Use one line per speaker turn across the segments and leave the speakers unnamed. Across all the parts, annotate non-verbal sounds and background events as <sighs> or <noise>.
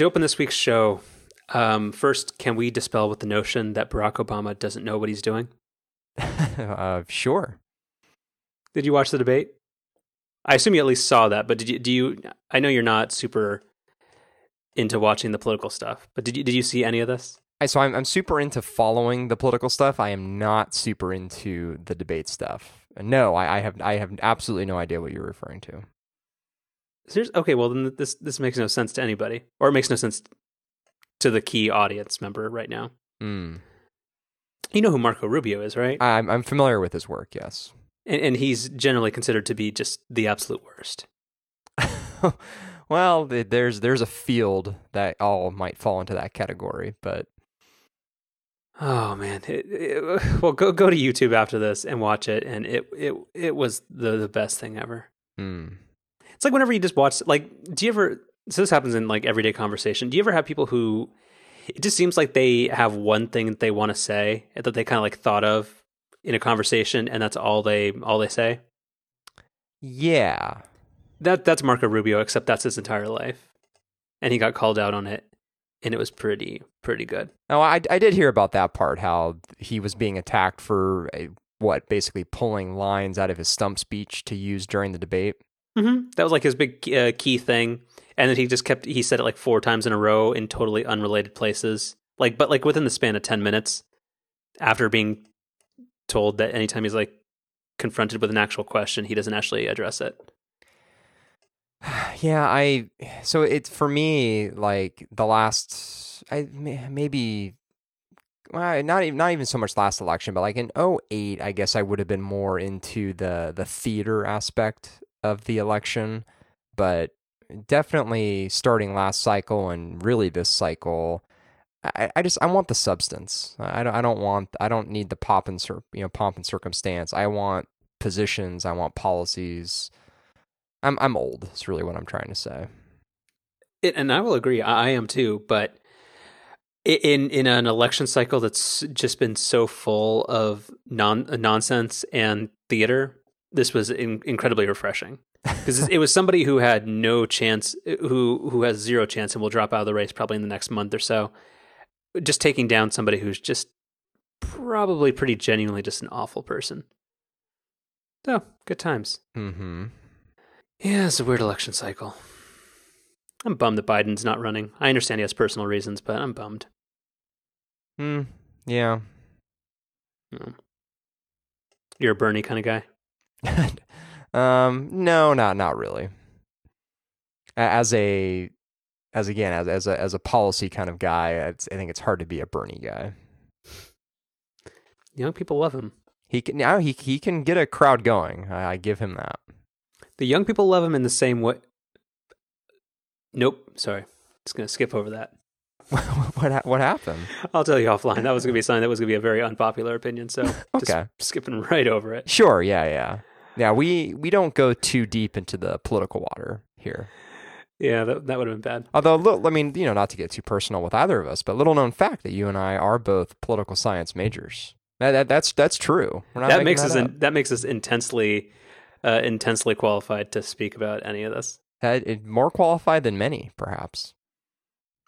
to open this week's show, um, first, can we dispel with the notion that Barack Obama doesn't know what he's doing? <laughs>
uh, sure.
Did you watch the debate? I assume you at least saw that, but did you? Do you? I know you're not super into watching the political stuff, but did you? Did you see any of this?
I, so I'm I'm super into following the political stuff. I am not super into the debate stuff. No, I, I have I have absolutely no idea what you're referring to.
Seriously? Okay, well then this this makes no sense to anybody, or it makes no sense to the key audience member right now.
Mm.
You know who Marco Rubio is, right?
I'm I'm familiar with his work. Yes.
And, and he's generally considered to be just the absolute worst. <laughs>
well, there's there's a field that all might fall into that category, but
oh man, it, it, <laughs> well go go to YouTube after this and watch it, and it it it was the the best thing ever.
Mm.
It's like whenever you just watch, like, do you ever? So this happens in like everyday conversation. Do you ever have people who it just seems like they have one thing that they want to say that they kind of like thought of in a conversation and that's all they all they say
yeah
that that's marco rubio except that's his entire life and he got called out on it and it was pretty pretty good
oh i, I did hear about that part how he was being attacked for a, what basically pulling lines out of his stump speech to use during the debate
mm-hmm. that was like his big uh, key thing and then he just kept he said it like four times in a row in totally unrelated places like but like within the span of 10 minutes after being told that anytime he's like confronted with an actual question, he doesn't actually address it. <sighs>
Yeah, I so it's for me like the last I maybe well, not even not even so much last election, but like in 08, I guess I would have been more into the the theater aspect of the election, but definitely starting last cycle and really this cycle, I, I just I want the substance. I don't I don't want I don't need the pop and cir- you know pomp and circumstance. I want positions. I want policies. I'm I'm old. It's really what I'm trying to say.
It, and I will agree. I, I am too. But in in an election cycle that's just been so full of non nonsense and theater, this was in, incredibly refreshing because it was somebody who had no chance, who who has zero chance, and will drop out of the race probably in the next month or so just taking down somebody who's just probably pretty genuinely just an awful person. Oh, good times.
Mm-hmm.
Yeah, it's a weird election cycle. I'm bummed that Biden's not running. I understand he has personal reasons, but I'm bummed.
Hmm. Yeah.
You're a Bernie kind of
guy. <laughs> um. No, not not really. As a as again as as a as a policy kind of guy, I think it's hard to be a Bernie guy.
Young people love him.
He can now he he can get a crowd going. I, I give him that.
The young people love him in the same way. Nope, sorry, just gonna skip over that. <laughs>
what what happened?
I'll tell you offline. That was gonna be <laughs> something that was gonna be a very unpopular opinion. So okay, skipping right over it.
Sure, yeah, yeah, yeah. We we don't go too deep into the political water here.
Yeah, that, that would have been bad.
Although, look, I mean, you know, not to get too personal with either of us, but little known fact that you and I are both political science majors. That, that that's that's true.
that makes that us in, that makes us intensely uh, intensely qualified to speak about any of this.
That, it, more qualified than many, perhaps.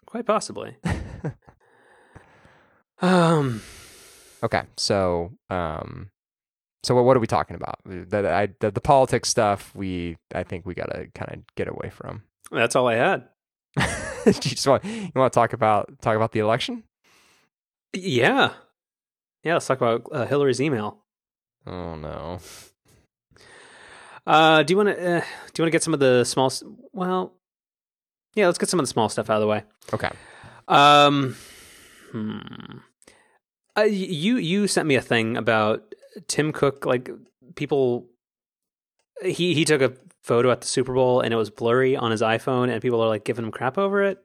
Quite possibly. <laughs> um.
Okay, so um, so what, what are we talking about? The, I, the the politics stuff. We I think we got to kind of get away from.
That's all I had. <laughs>
you just want you want to talk about talk about the election?
Yeah, yeah. Let's talk about uh, Hillary's email.
Oh no.
Uh, do you want to uh, do you want to get some of the small? Well, yeah. Let's get some of the small stuff out of the way.
Okay.
Um. Hmm. Uh, you you sent me a thing about Tim Cook. Like people, he he took a photo at the Super Bowl and it was blurry on his iPhone and people are like giving him crap over it.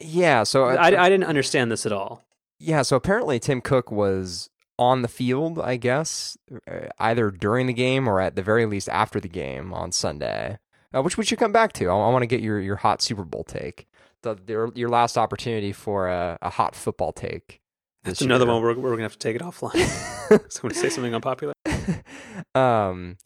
Yeah, so
I, I, I didn't understand this at all.
Yeah, so apparently Tim Cook was on the field, I guess, uh, either during the game or at the very least after the game on Sunday, uh, which we should come back to. I, I want to get your, your hot Super Bowl take. The, your, your last opportunity for a, a hot football take.
That's another one we're, we're going to have to take it offline. so I'm to say something unpopular. <laughs>
um,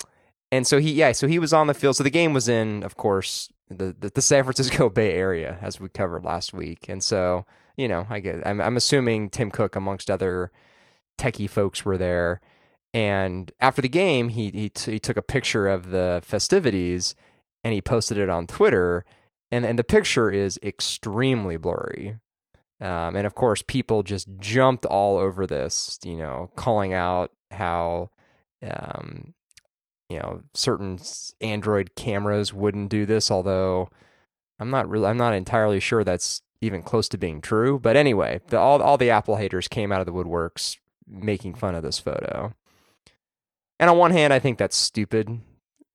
and so he, yeah, so he was on the field. So the game was in, of course, the, the, the San Francisco Bay Area, as we covered last week. And so, you know, I get, I'm, I'm assuming Tim Cook, amongst other techie folks, were there. And after the game, he he, t- he took a picture of the festivities and he posted it on Twitter. And and the picture is extremely blurry. Um, and of course, people just jumped all over this, you know, calling out how, um, you know, certain Android cameras wouldn't do this. Although I'm not really, I'm not entirely sure that's even close to being true. But anyway, the, all all the Apple haters came out of the woodworks making fun of this photo. And on one hand, I think that's stupid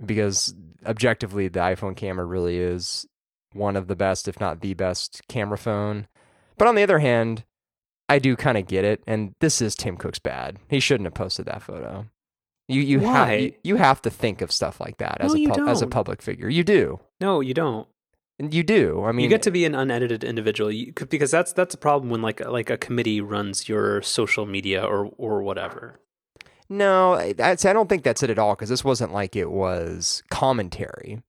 because objectively, the iPhone camera really is one of the best, if not the best, camera phone. But on the other hand, I do kind of get it, and this is Tim Cook's bad. He shouldn't have posted that photo. You you have you, you, have to think of stuff like that as
no,
a pu- as a public figure. You do.
No, you don't.
You do. I mean,
you get to be an unedited individual you, because that's that's a problem when like like a committee runs your social media or or whatever.
No, I, I don't think that's it at all because this wasn't like it was commentary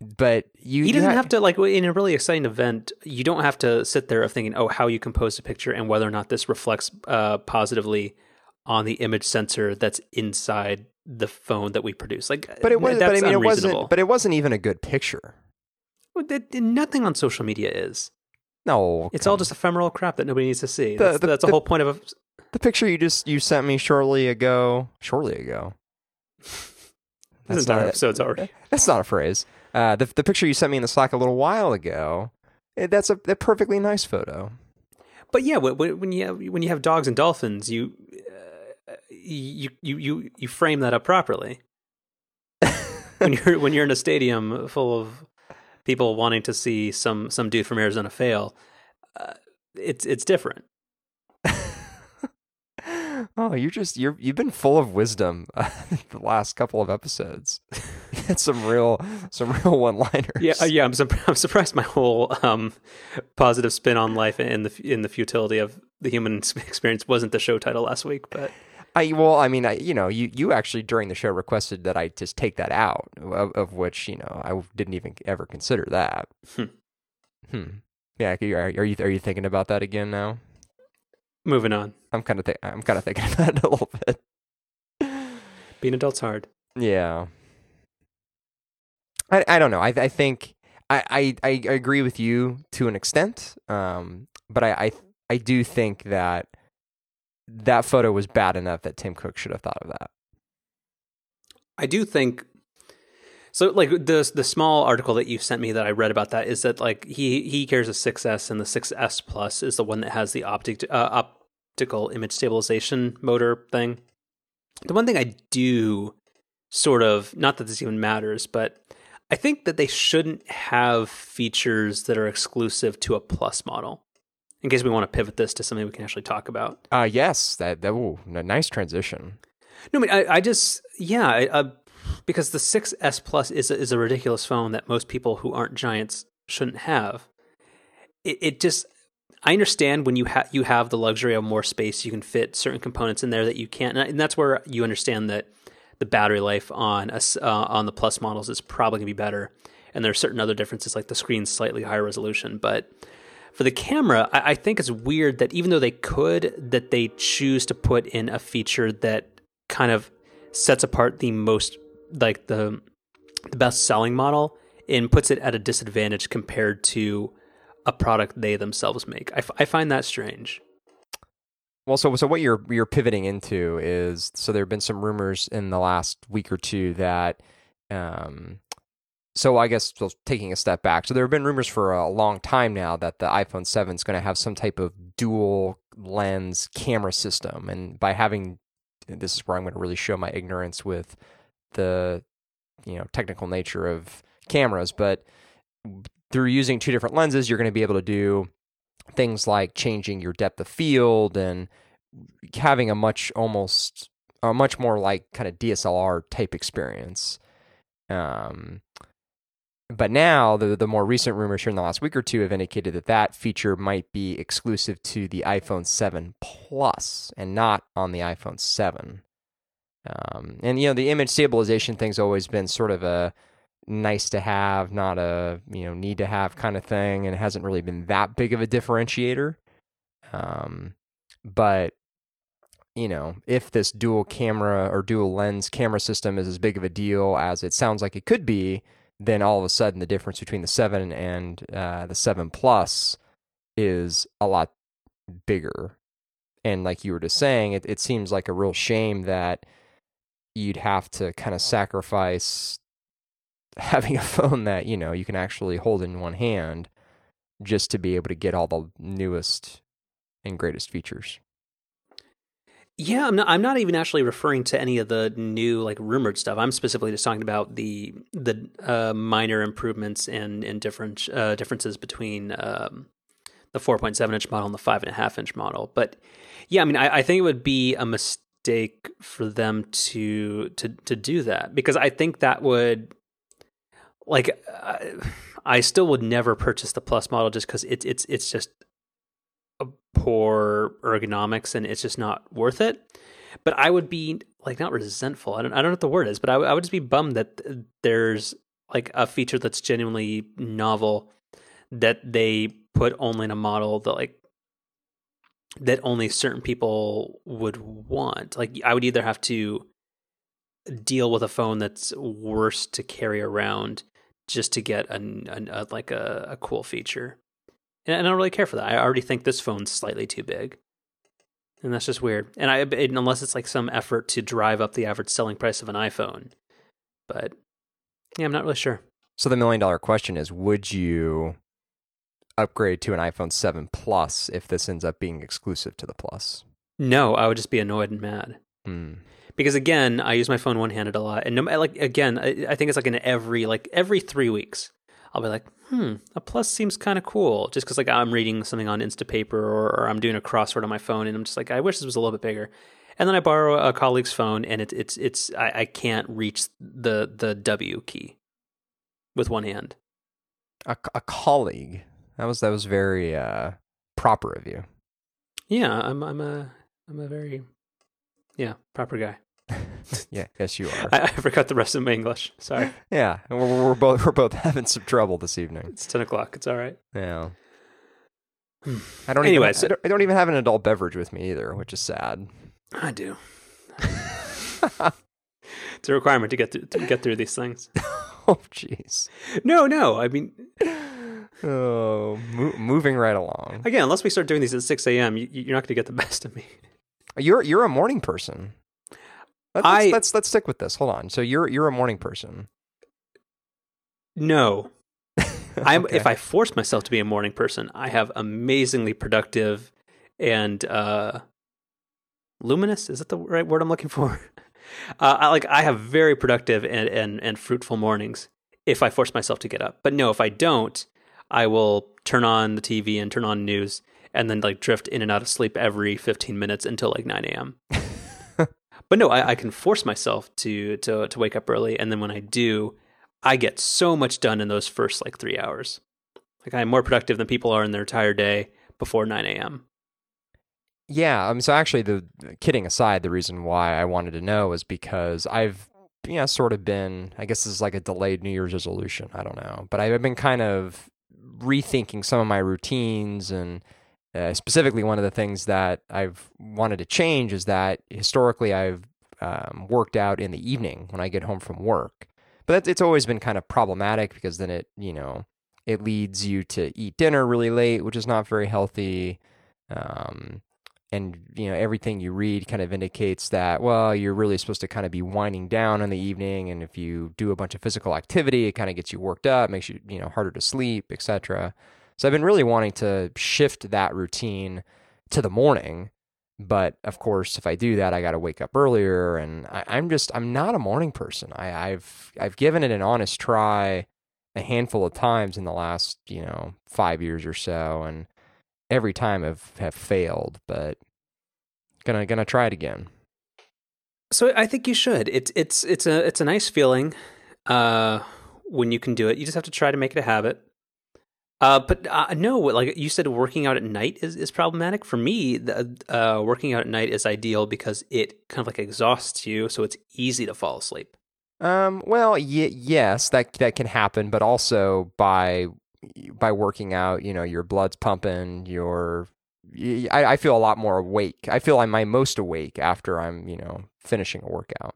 but you
he doesn't
you
have to like in a really exciting event you don't have to sit there of thinking oh how you compose a picture and whether or not this reflects uh, positively on the image sensor that's inside the phone that we produce. Like
but it was
but
i mean it wasn't but it wasn't even a good picture.
It, nothing on social media is.
No
it's all just ephemeral crap that nobody needs to see. The, that's, the, that's the, the whole point of a...
the picture you just you sent me shortly ago shortly ago. <laughs>
That's not episode's <laughs> already
that's not a phrase uh, the the picture you sent me in the Slack a little while ago, eh, that's a, a perfectly nice photo.
But yeah, when you have, when you have dogs and dolphins, you uh, you you you you frame that up properly. <laughs> when you're when you're in a stadium full of people wanting to see some some dude from Arizona fail, uh, it's it's different.
Oh, you're just you're you've been full of wisdom uh, <laughs> the last couple of episodes. <laughs> some real some real one liners.
Yeah, uh, yeah. I'm su- I'm surprised my whole um, positive spin on life and the in the futility of the human <laughs> experience wasn't the show title last week, but.
I well, I mean, I you know, you you actually during the show requested that I just take that out, of, of which you know I didn't even ever consider that. Hmm. hmm. Yeah, are, are you are you thinking about that again now?
Moving on.
I'm kind <laughs> of th- I'm kind of thinking about it a little bit.
Being adult's hard.
Yeah. I, I don't know. I I think I, I, I agree with you to an extent, um, but I, I I do think that that photo was bad enough that Tim Cook should have thought of that.
I do think so. Like the the small article that you sent me that I read about that is that like he he carries a 6S and the 6S Plus is the one that has the optic uh, optical image stabilization motor thing. The one thing I do sort of not that this even matters, but I think that they shouldn't have features that are exclusive to a plus model. In case we want to pivot this to something we can actually talk about.
Uh yes, that that will a nice transition.
No, I mean I, I just yeah, I, uh, because the 6S Plus is a, is a ridiculous phone that most people who aren't giants shouldn't have. It, it just I understand when you have you have the luxury of more space, you can fit certain components in there that you can't, and that's where you understand that the battery life on a, uh, on the plus models is probably going to be better. And there are certain other differences, like the screen's slightly higher resolution. But for the camera, I, I think it's weird that even though they could, that they choose to put in a feature that kind of sets apart the most, like the the best selling model, and puts it at a disadvantage compared to a product they themselves make. I, f- I find that strange.
Well, so so what you're you're pivoting into is so there have been some rumors in the last week or two that, um, so I guess so taking a step back, so there have been rumors for a long time now that the iPhone Seven is going to have some type of dual lens camera system, and by having this is where I'm going to really show my ignorance with the you know technical nature of cameras, but through using two different lenses, you're going to be able to do things like changing your depth of field and having a much almost a much more like kind of DSLR type experience. Um, but now the the more recent rumors here in the last week or two have indicated that that feature might be exclusive to the iPhone 7 Plus and not on the iPhone 7. Um, and you know the image stabilization thing's always been sort of a nice to have, not a you know need to have kind of thing, and it hasn't really been that big of a differentiator. Um, but you know, if this dual camera or dual lens camera system is as big of a deal as it sounds like it could be, then all of a sudden the difference between the seven and uh, the seven plus is a lot bigger. And like you were just saying, it, it seems like a real shame that you'd have to kind of sacrifice <laughs> having a phone that you know you can actually hold in one hand just to be able to get all the newest and greatest features.
Yeah, I'm not. I'm not even actually referring to any of the new like rumored stuff. I'm specifically just talking about the the uh, minor improvements and and different uh, differences between um, the 4.7 inch model and the five and a half inch model. But yeah, I mean, I, I think it would be a mistake for them to to to do that because I think that would like I, I still would never purchase the plus model just because it's it's it's just a poor ergonomics and it's just not worth it. But I would be like not resentful. I don't I don't know what the word is, but I, I would just be bummed that there's like a feature that's genuinely novel that they put only in a model that like that only certain people would want. Like I would either have to deal with a phone that's worse to carry around just to get a, a, like a, a, cool feature. And I don't really care for that. I already think this phone's slightly too big. And that's just weird. And I unless it's like some effort to drive up the average selling price of an iPhone. But yeah, I'm not really sure.
So the million dollar question is would you upgrade to an iPhone 7 Plus if this ends up being exclusive to the Plus?
No, I would just be annoyed and mad. Hmm because again, I use my phone one handed a lot, and no, like again, I, I think it's like in every like every three weeks, I'll be like, hmm, a plus seems kind of cool, just because like I'm reading something on Instapaper or, or I'm doing a crossword on my phone, and I'm just like, I wish this was a little bit bigger. And then I borrow a colleague's phone, and it, it's it's I, I can't reach the the W key with one hand.
A, a colleague that was that was very uh, proper of you.
Yeah, I'm I'm a I'm a very yeah proper guy. <laughs>
yeah, yes, you are. <laughs>
I, I, forgot the rest of my English. Sorry. <laughs>
yeah, we're, we're, both we're both having some trouble this evening.
It's ten o'clock. It's all right.
Yeah. I don't. Anyway, even, I, don't, I don't even have an adult beverage with me either, which is sad.
I do. it's a requirement to get through, to get through these things.
oh, jeez.
No, no. I mean,
oh, mo- moving right along.
Again, unless we start doing these at six a.m., you, you're not going to get the <laughs> best of me.
You're you're a morning person. Let's, I, let's let's stick with this. Hold on. So you're you're a morning person.
No. <laughs> I'm if I force myself to be a morning person, I have amazingly productive and uh luminous, is that the right word I'm looking for? <laughs> Uh, I like I have very productive and, and and fruitful mornings if I force myself to get up. But no, if I don't, I will turn on the TV and turn on news and then like drift in and out of sleep every 15 minutes until like 9 a.m. <laughs> But no, I, I can force myself to to to wake up early, and then when I do, I get so much done in those first like three hours. Like I'm more productive than people are in their entire day before 9 a.m.
Yeah, um, so actually, the kidding aside, the reason why I wanted to know is because I've you know sort of been, I guess this is like a delayed New Year's resolution. I don't know, but I've been kind of rethinking some of my routines and uh, specifically, one of the things that I've wanted to change is that historically I've um, worked out in the evening when I get home from work. But it's always been kind of problematic because then it, you know, it leads you to eat dinner really late, which is not very healthy. Um, and you know everything you read kind of indicates that well you're really supposed to kind of be winding down in the evening and if you do a bunch of physical activity it kind of gets you worked up makes you you know harder to sleep etc so I've been really wanting to shift that routine to the morning. But of course, if I do that, I got to wake up earlier, and I, am just I'm not a morning person. I, I've I've given it an honest try a handful of times in the last you know five years or so, and every time I've have failed. But gonna gonna try it again.
So I think you should. It's it's it's a it's a nice feeling uh, when you can do it. You just have to try to make it a habit. Uh, but uh, no, like you said, working out at night is, is problematic. For me, the, uh, working out at night is ideal because it kind of like exhausts you, so it's easy to fall asleep.
Um, well, y- yes, that that can happen, but also by by working out, you know, your blood's pumping, your I, I feel a lot more awake. I feel I'm my most awake after I'm, you know, finishing a workout.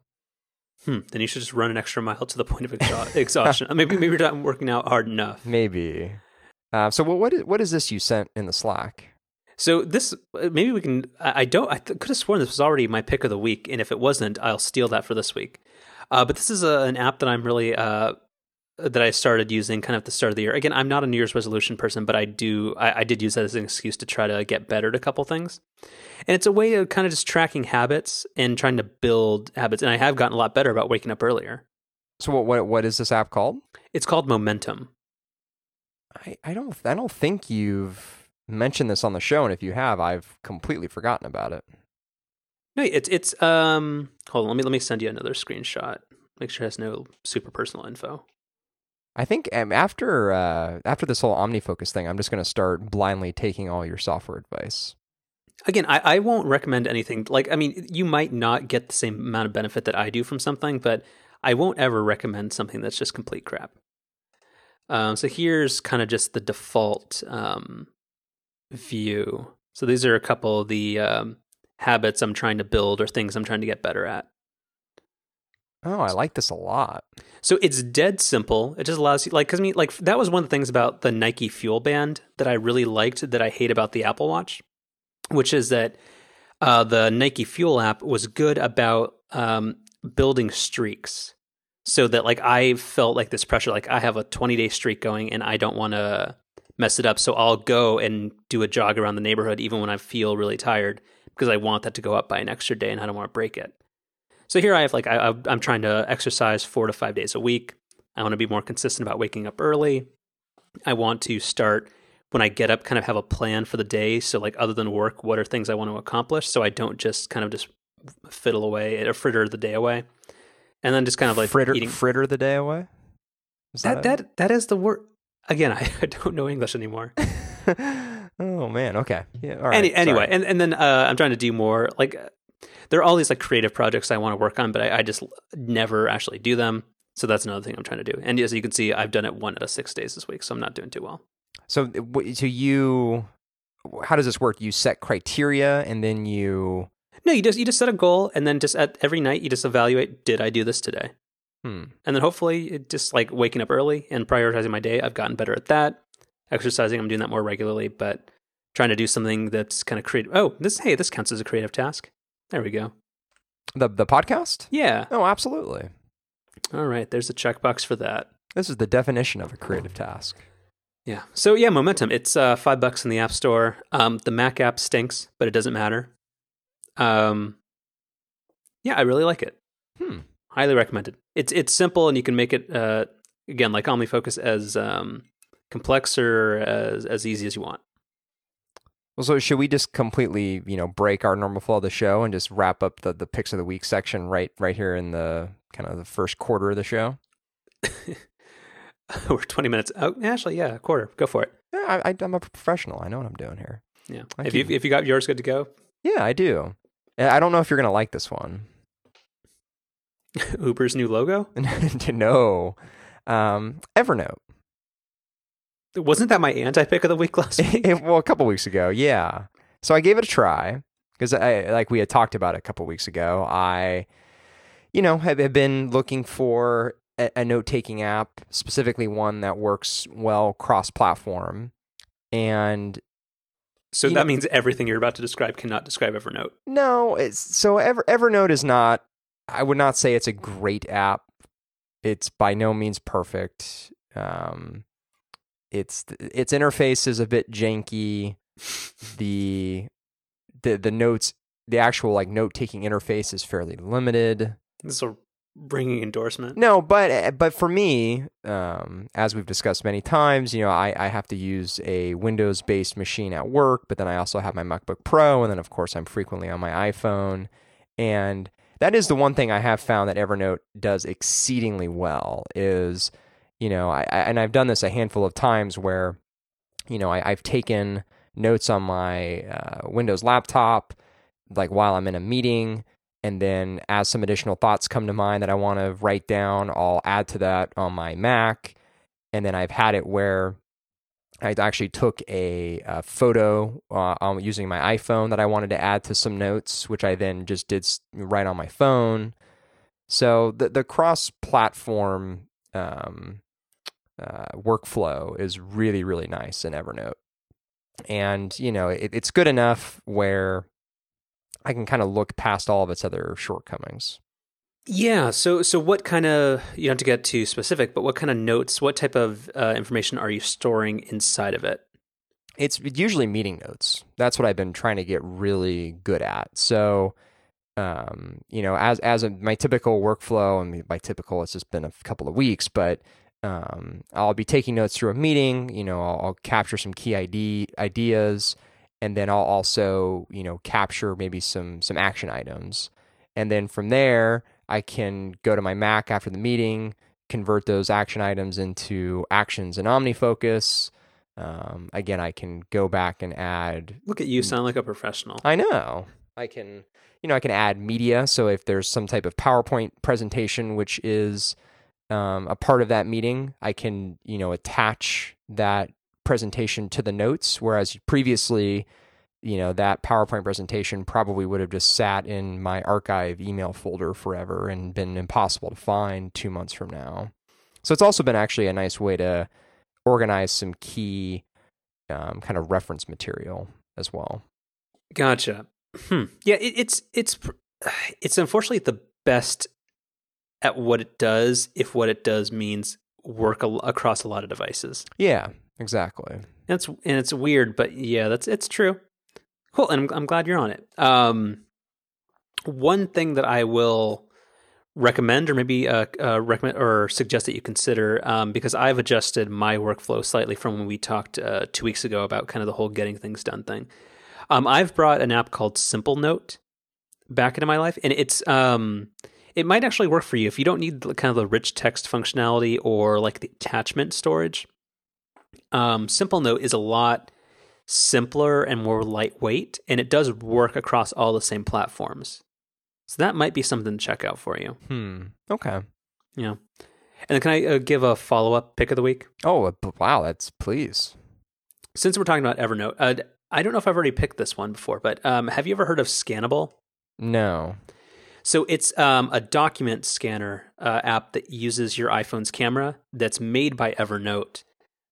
Hmm. Then you should just run an extra mile to the point of exha- <laughs> exhaustion. maybe maybe you're not working out hard enough.
Maybe. Uh, so what what is, what is this you sent in the Slack?
So this uh, maybe we can. I I don't. I th- could have sworn this was already my pick of the week, and if it wasn't, I'll steal that for this week. Uh, but this is a, an app that I'm really uh, that I started using kind of at the start of the year. Again, I'm not a New Year's resolution person, but I do. I, I did use that as an excuse to try to get better at a couple things, and it's a way of kind of just tracking habits and trying to build habits. And I have gotten a lot better about waking up earlier.
So what what what is this app called?
It's called Momentum.
I, I don't I don't think you've mentioned this on the show, and if you have, I've completely forgotten about it.
No, it's it's um. Hold on, let me let me send you another screenshot. Make sure it has no super personal info.
I think um, after uh, after this whole OmniFocus thing, I'm just going to start blindly taking all your software advice.
Again, I, I won't recommend anything. Like, I mean, you might not get the same amount of benefit that I do from something, but I won't ever recommend something that's just complete crap. Um, so here's kind of just the default um, view. So these are a couple of the um, habits I'm trying to build or things I'm trying to get better at.
Oh, I like this a lot.
So it's dead simple. It just allows you, like, because I mean, like that was one of the things about the Nike Fuel Band that I really liked that I hate about the Apple Watch, which is that uh, the Nike Fuel app was good about um, building streaks, so that like I felt like this pressure, like I have a 20 day streak going and I don't want to mess it up, so I'll go and do a jog around the neighborhood even when I feel really tired because I want that to go up by an extra day and I don't want to break it. So here I have like I, I'm trying to exercise four to five days a week. I want to be more consistent about waking up early. I want to start when I get up, kind of have a plan for the day. So like other than work, what are things I want to accomplish? So I don't just kind of just fiddle away or fritter the day away, and then just kind of like
fritter
eating.
fritter the day away. Is
that that that is the word. Again, I, <laughs> I don't know English anymore. <laughs>
oh man. Okay. Yeah. All right.
Any, anyway,
Sorry.
and and then uh, I'm trying to do more. Like there are all these like creative projects I want to work on, but I, I just never actually do them. So that's another thing I'm trying to do. And as you can see, I've done it one out of six days this week, so I'm not doing too well.
So, so you, how does this work? You set criteria, and then you.
No, you just you just set a goal, and then just at every night you just evaluate: Did I do this today?
Hmm.
And then hopefully, it just like waking up early and prioritizing my day, I've gotten better at that. Exercising, I'm doing that more regularly, but trying to do something that's kind of creative. Oh, this hey, this counts as a creative task. There we go.
The the podcast.
Yeah.
Oh, absolutely.
All right. There's a checkbox for that.
This is the definition of a creative task.
Yeah. So yeah, momentum. It's uh, five bucks in the app store. Um, the Mac app stinks, but it doesn't matter. Um, yeah, I really like it.
Hmm.
Highly recommended. It's it's simple and you can make it uh, again like OmniFocus as um, complex or as as easy as you want.
Well, so should we just completely, you know, break our normal flow of the show and just wrap up the the picks of the week section right right here in the kind of the first quarter of the show? <laughs>
We're twenty minutes. Oh, actually, yeah, a quarter. Go for it.
Yeah, I, I, I'm a professional. I know what I'm doing here.
Yeah.
I
if you if you got yours good to go,
Yeah, I do. I don't know if you're gonna like this one. <laughs>
Uber's new logo. <laughs>
no, um, Evernote.
Wasn't that my anti pick of the week last <laughs> week?
well, a couple weeks ago, yeah. So I gave it a try because I like we had talked about it a couple weeks ago. I, you know, have, have been looking for a, a note taking app, specifically one that works well cross platform, and
So that
know-
means everything you're about to describe cannot describe Evernote.
No, it's so Ever, Evernote is not. I would not say it's a great app. It's by no means perfect. Um, its its interface is a bit janky. The the the notes, the actual like note taking interface is fairly limited.
This is a ringing endorsement.
No, but eh, but for me, um, as we've discussed many times, you know, I, I have to use a Windows based machine at work, but then I also have my MacBook Pro, and then of course I'm frequently on my iPhone, and that is the one thing I have found that Evernote does exceedingly well is, you know, I, I and I've done this a handful of times where, you know, I, I've taken notes on my uh, Windows laptop, like while I'm in a meeting And then as some additional thoughts come to mind that I want to write down, I'll add to that on my Mac. And then I've had it where I actually took a, a photo uh, using my iPhone that I wanted to add to some notes, which I then just did right on my phone. So the the cross platform um, uh, workflow is really really nice in Evernote, and you know it, it's good enough where I can kind of look past all of its other shortcomings.
Yeah. So, so what kind of you don't have to get too specific, but what kind of notes, what type of uh, information are you storing inside of it?
It's usually meeting notes. That's what I've been trying to get really good at. So, um, you know, as as a, my typical workflow, and by typical, it's just been a couple of weeks, but um, I'll be taking notes through a meeting. You know, I'll, I'll capture some key ID ideas, and then I'll also, you know, capture maybe some some action items, and then from there I can go to my Mac after the meeting, convert those action items into actions in OmniFocus. Um, again, I can go back and add.
Look at you, sound like a professional.
I know. I can, you know, I can add media. So if there's some type of PowerPoint presentation which is um, a part of that meeting, I can, you know, attach that presentation to the notes. Whereas previously, you know, that PowerPoint presentation probably would have just sat in my archive email folder forever and been impossible to find two months from now. So it's also been actually a nice way to organize some key um, kind of reference material as well.
Gotcha. Hmm. Yeah, it, it's it's <sighs> it's unfortunately the best at what it does if what it does means work a, across a lot of devices.
Yeah, exactly. And
it's and it's weird, but yeah, that's it's true. Cool, and I'm, I'm glad you're on it. Um, one thing that I will recommend, or maybe uh, uh, recommend or suggest that you consider, um, because I've adjusted my workflow slightly from when we talked uh, two weeks ago about kind of the whole getting things done thing. Um, I've brought an app called Simplenote back into my life, and it's um, it might actually work for you if you don't need the kind of the rich text functionality or like the attachment storage. Um, Simplenote is a lot simpler and more lightweight, and it does work across all the same platforms. So that might be something to check out for you.
Hmm. Okay.
Yeah. And then can I uh, give a follow up pick of the week?
Oh, uh, wow. That's please.
Since we're talking about Evernote, uh, I don't know if I've already picked this one before, but um, have you ever heard of Scannable?
No.
So it's um, a document scanner uh, app that uses your iPhone's camera that's made by Evernote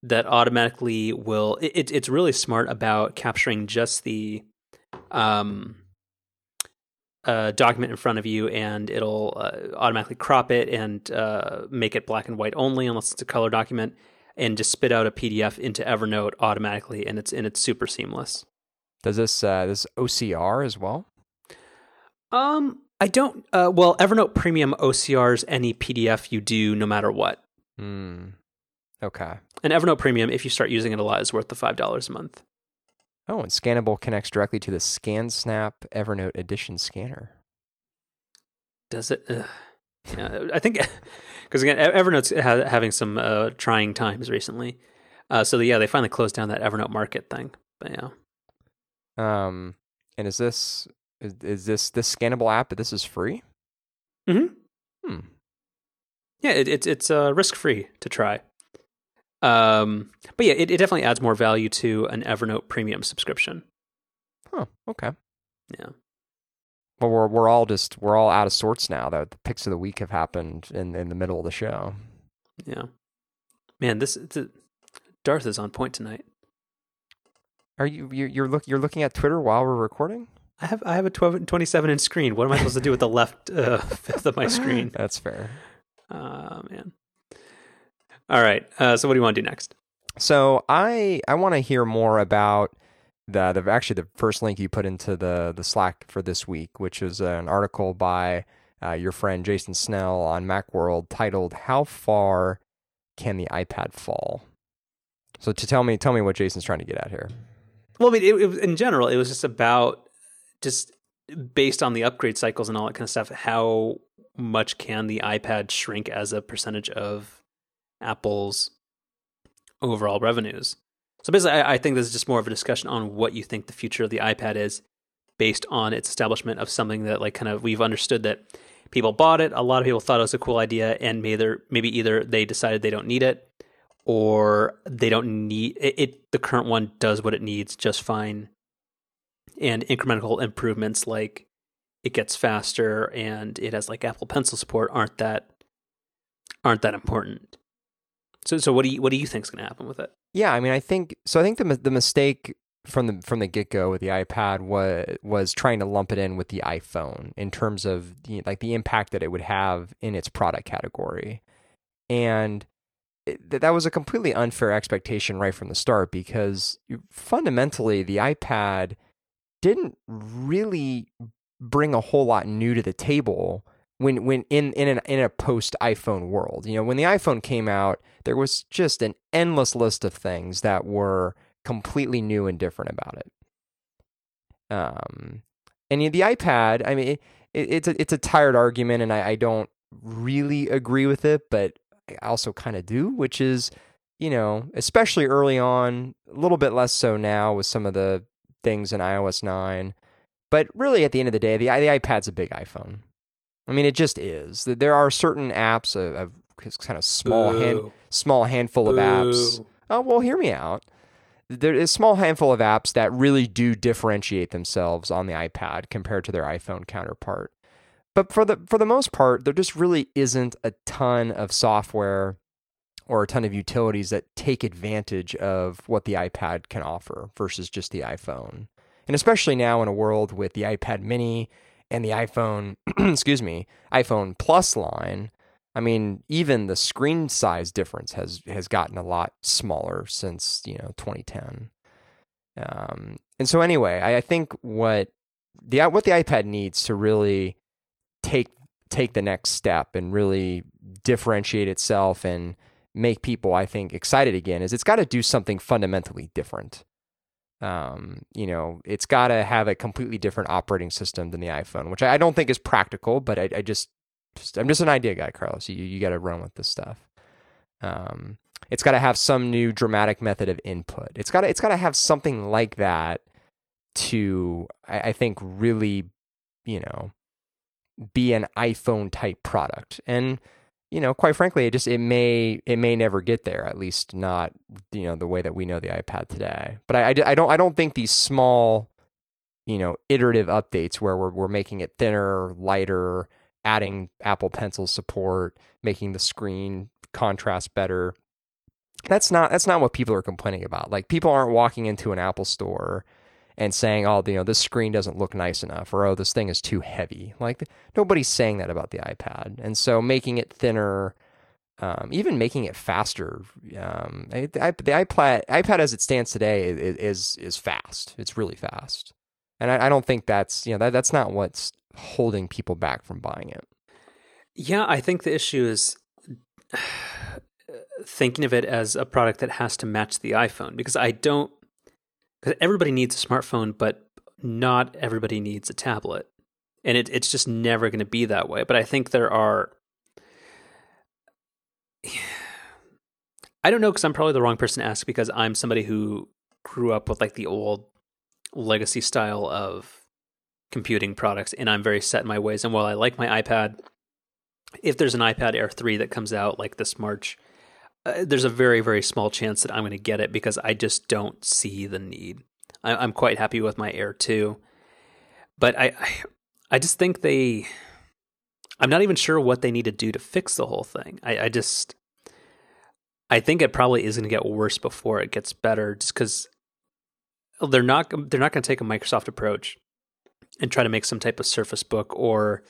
that automatically will it, it's really smart about capturing just the um, uh, document in front of you and it'll uh, automatically crop it and uh, make it black and white only unless it's a color document and just spit out a pdf into evernote automatically and it's and it's super seamless.
Does this uh, this ocr as well?
Um i don't uh, well evernote premium ocrs any pdf you do no matter what
Hmm. Okay.
And Evernote Premium, if you start using it a lot, is worth the five dollars a month.
Oh, and Scannable connects directly to the ScanSnap Evernote Edition scanner.
Does it? Yeah, I think <laughs> because again, Evernote's ha- having some uh, trying times recently. Uh, so yeah, they finally closed down that Evernote Market thing. But yeah.
Um, and is this is, is this this scannable app? This is free.
Hmm.
Hmm.
Yeah, it, it's it's uh, risk free to try. Um, but yeah, it, it definitely adds more value to an Evernote premium subscription.
Huh. Okay.
Yeah.
Well, we're we're all just we're all out of sorts now. That the picks of the week have happened in in the middle of the show.
Yeah. Man, this, this Darth is on point tonight.
Are you you're you're, look, you're looking at Twitter while we're recording?
I have I have a 12, 27 inch screen. What am I supposed to do with the left uh, <laughs> fifth of my screen? <laughs>
That's fair.
Oh man. All right. Uh, so what do you want to do next?
So I I want to hear more about the the actually the first link you put into the the Slack for this week, which is an article by uh, your friend Jason Snell on MacWorld titled "How Far Can the iPad Fall?" So to tell me tell me what Jason's trying to get at here.
Well, I mean, it, it, in general, it was just about just based on the upgrade cycles and all that kind of stuff. How much can the iPad shrink as a percentage of Apple's overall revenues. So basically, I, I, think this is just more of a discussion on what you think the future of the iPad is based on its establishment of something that like kind of we've understood that people bought it. A lot of people thought it was a cool idea, and maybe maybe either they decided they don't need it, or they don't need it, it. The current one does what it needs just fine, and incremental improvements like it gets faster and it has like Apple Pencil support aren't that aren't that important. So, so what do you what do you think is going to happen with it?
Yeah, I mean, I think so. I think the the mistake from the from the get go with the iPad was was trying to lump it in with the iPhone in terms of the, like the impact that it would have in its product category, and it, that was a completely unfair expectation right from the start because fundamentally the iPad didn't really bring a whole lot new to the table when when in in an in a post iPhone world. You know, when the iPhone came out, there was just an endless list of things that were completely new and different about it. Um, and the iPad, I mean, it, it's a it's a tired argument, and I, I don't really agree with it, but I also kind of do, which is, you know, especially early on, a little bit less so now with some of the things in iOS nine. But really, at the end of the day, the the iPad's a big iPhone. I mean, it just is. There are certain apps a, of kind of small hand, small handful of apps. Oh well, hear me out there is a small handful of apps that really do differentiate themselves on the iPad compared to their iPhone counterpart. But for the for the most part, there just really isn't a ton of software or a ton of utilities that take advantage of what the iPad can offer versus just the iPhone. And especially now in a world with the iPad mini and the iPhone, <clears throat> excuse me, iPhone Plus line, I mean, even the screen size difference has has gotten a lot smaller since you know 2010. Um, and so anyway, I, I think what the what the iPad needs to really take take the next step and really differentiate itself and make people, I think, excited again is it's got to do something fundamentally different. Um, you know, it's got to have a completely different operating system than the iPhone, which I, don't think is practical, but I, I just just, I'm just an idea guy, Carlos. You you got to run with this stuff. Um, it's got to have some new dramatic method of input. It's got to it's got to have something like that to I, I think really you know be an iPhone type product. And you know, quite frankly, it just it may it may never get there. At least not you know the way that we know the iPad today. But I, I, I don't I don't think these small you know iterative updates where we're we're making it thinner, lighter, adding Apple Pencil support, making the screen contrast better. That's not that's not what people are complaining about. Like people aren't walking into an Apple store and saying, "Oh, you know, this screen doesn't look nice enough," or "Oh, this thing is too heavy." Like nobody's saying that about the iPad. And so making it thinner, um, even making it faster, um, the, iPad iPad as it stands today is is, is fast. It's really fast, and I, I don't think that's you know that that's not what's holding people back from buying it.
Yeah, I think the issue is <sighs> thinking of it as a product that has to match the iPhone because I don't because everybody needs a smartphone, but not everybody needs a tablet. And it, it's just never going to be that way. But I think there are. <sighs> I don't know because I'm probably the wrong person to ask because I'm somebody who grew up with like the old legacy style of computing products and I'm very set in my ways. And while I like my iPad, if there's an iPad Air 3 that comes out like this March, uh, there's a very, very small chance that I'm going to get it because I just don't see the need. I, am quite happy with my Air 2. But I, I, I just think they, I'm not even sure what they need to do to fix the whole thing. I, I just, I think it probably is going to get worse before it gets better just because they're not, they're not going to take a Microsoft approach and try to make some type of Surface Book or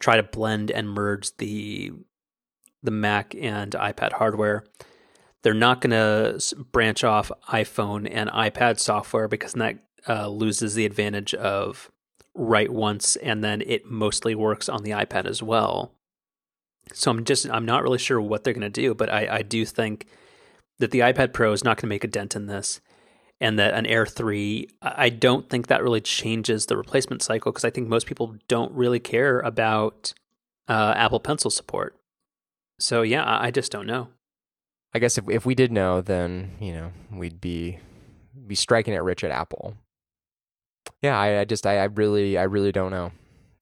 try to blend and merge the the Mac and iPad hardware. They're not going to branch off iPhone and iPad software because that uh, loses the advantage of write once and then it mostly works on the iPad as well. So I'm just I'm not really sure what they're going to do, but I, I do think that the iPad Pro is not going to make a dent in this and that an Air 3, I don't think that really changes the replacement cycle because I think most people don't really care about uh, Apple Pencil support. So yeah, I just don't know.
I guess if if we did know, then you know we'd be be striking it rich at Apple. Yeah, I, I just I, I really I really don't know.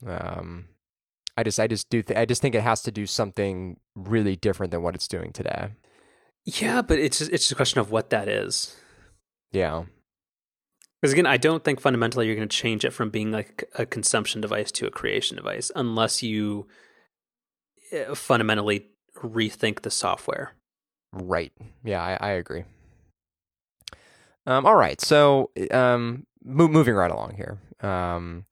Um, I just I just do th- I just think it has to do something really different than what it's doing today.
Yeah, but it's just, it's just a question of what that is.
Yeah.
Because again, I don't think fundamentally you're going to change it from being like a consumption device to a creation device unless you uh, fundamentally rethink the software.
Right. Yeah, I, I agree. Um, all right. So, um, mo- moving right along here. Um,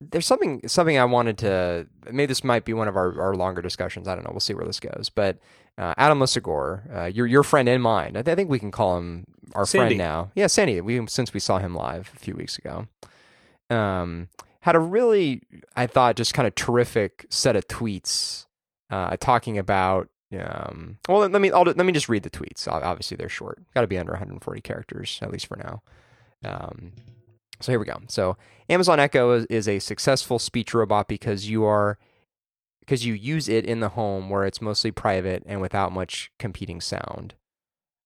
there's something something I wanted to. Maybe this might be one of our, our longer discussions. I don't know. We'll see where this goes. But uh, Adam Lisagor, uh, your your friend and mine. I, th- I think we can call him our
Sandy.
friend now. Yeah, Sandy. We since we saw him live a few weeks ago. Um, had a really, I thought, just kind of terrific set of tweets uh, talking about. Um, well, let me I'll, let me just read the tweets. Obviously, they're short. Got to be under 140 characters at least for now. Um, so here we go. So Amazon Echo is, is a successful speech robot because you are because you use it in the home where it's mostly private and without much competing sound.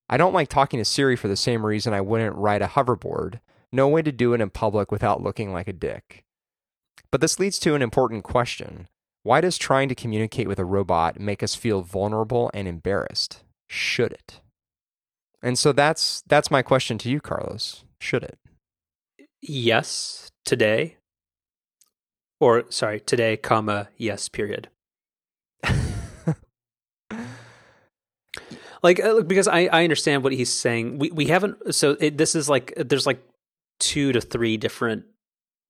I don't like talking to Siri for the same reason I wouldn't ride a hoverboard. No way to do it in public without looking like a dick. But this leads to an important question. Why does trying to communicate with a robot make us feel vulnerable and embarrassed? Should it? And so that's that's my question to you, Carlos. Should it?
Yes, today. Or sorry, today, comma, yes, period. <laughs> like uh, look, because I, I understand what he's saying. We we haven't so it, this is like there's like two to three different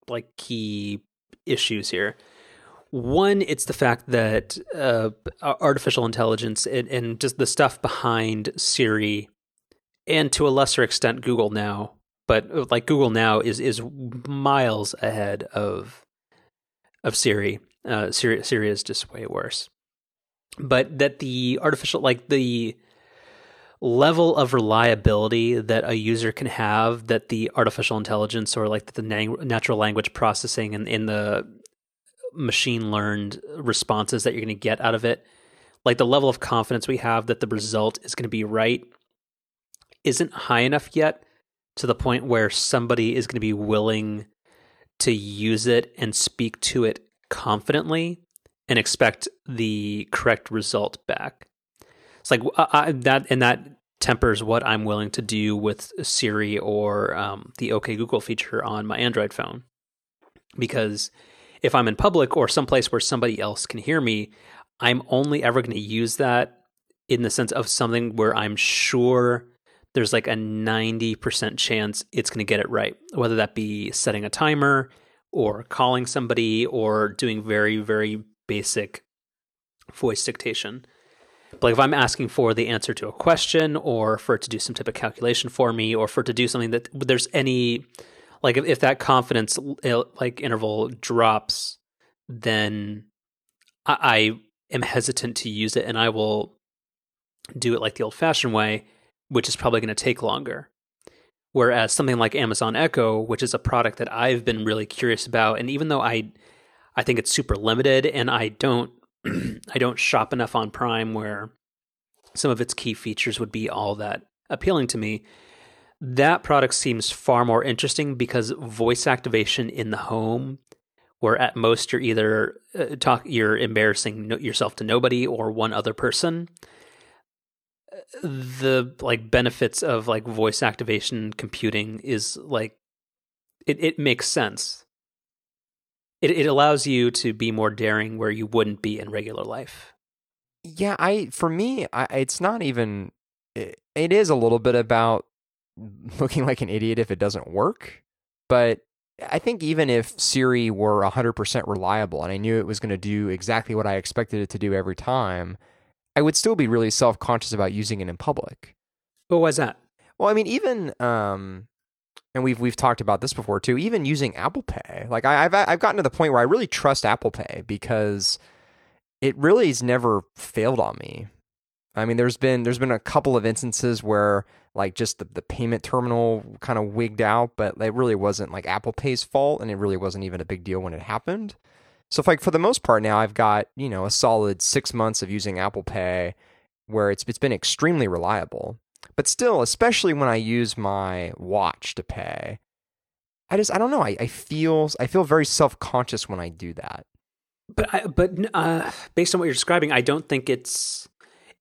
like key issues here. One, it's the fact that uh, artificial intelligence and, and just the stuff behind Siri, and to a lesser extent Google now, but uh, like Google now is is miles ahead of of Siri. Uh, Siri Siri is just way worse. But that the artificial like the level of reliability that a user can have that the artificial intelligence or like the natural language processing and in the machine learned responses that you're going to get out of it like the level of confidence we have that the result is going to be right isn't high enough yet to the point where somebody is going to be willing to use it and speak to it confidently and expect the correct result back. It's like I, I, that, and that tempers what I'm willing to do with Siri or um, the OK Google feature on my Android phone. Because if I'm in public or someplace where somebody else can hear me, I'm only ever going to use that in the sense of something where I'm sure there's like a 90% chance it's going to get it right, whether that be setting a timer or calling somebody or doing very, very basic voice dictation. But like if I'm asking for the answer to a question or for it to do some type of calculation for me or for it to do something that there's any like if, if that confidence like interval drops, then I, I am hesitant to use it and I will do it like the old fashioned way, which is probably going to take longer. Whereas something like Amazon Echo, which is a product that I've been really curious about, and even though I I think it's super limited and I don't <clears throat> I don't shop enough on Prime where some of its key features would be all that appealing to me. That product seems far more interesting because voice activation in the home, where at most you're either uh, talk you're embarrassing yourself to nobody or one other person. The like benefits of like voice activation computing is like it, it makes sense it, it allows you to be more daring where you wouldn't be in regular life.
Yeah, I for me, I, it's not even. It, it is a little bit about <laughs> looking like an idiot if it doesn't work, but I think even if Siri were 100% reliable and I knew it was going to do exactly what I expected it to do every time, I would still be really self conscious about using it in public.
But why's that?
Well, I mean, even um, and we've we've talked about this before too. Even using Apple Pay, like I, I've I've gotten to the point where I really trust Apple Pay because it really has never failed on me. I mean, there's been there's been a couple of instances where like just the, the payment terminal kind of wigged out, but it really wasn't like Apple Pay's fault, and it really wasn't even a big deal when it happened. So, like for the most part now, I've got you know a solid six months of using Apple Pay, where it's it's been extremely reliable. But still, especially when I use my watch to pay, I just I don't know. I, I feel I feel very self conscious when I do that.
But I, but uh, based on what you're describing, I don't think it's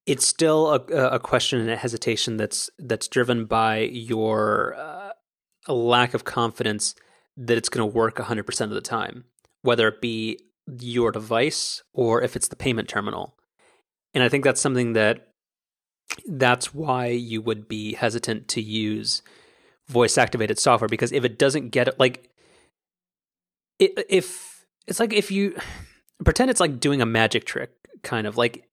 it's still a, a question and a hesitation that's that's driven by your uh, lack of confidence that it's going to work 100% of the time, whether it be your device or if it's the payment terminal. And I think that's something that that's why you would be hesitant to use voice activated software because if it doesn't get it like if it's like if you <sighs> pretend it's like doing a magic trick kind of like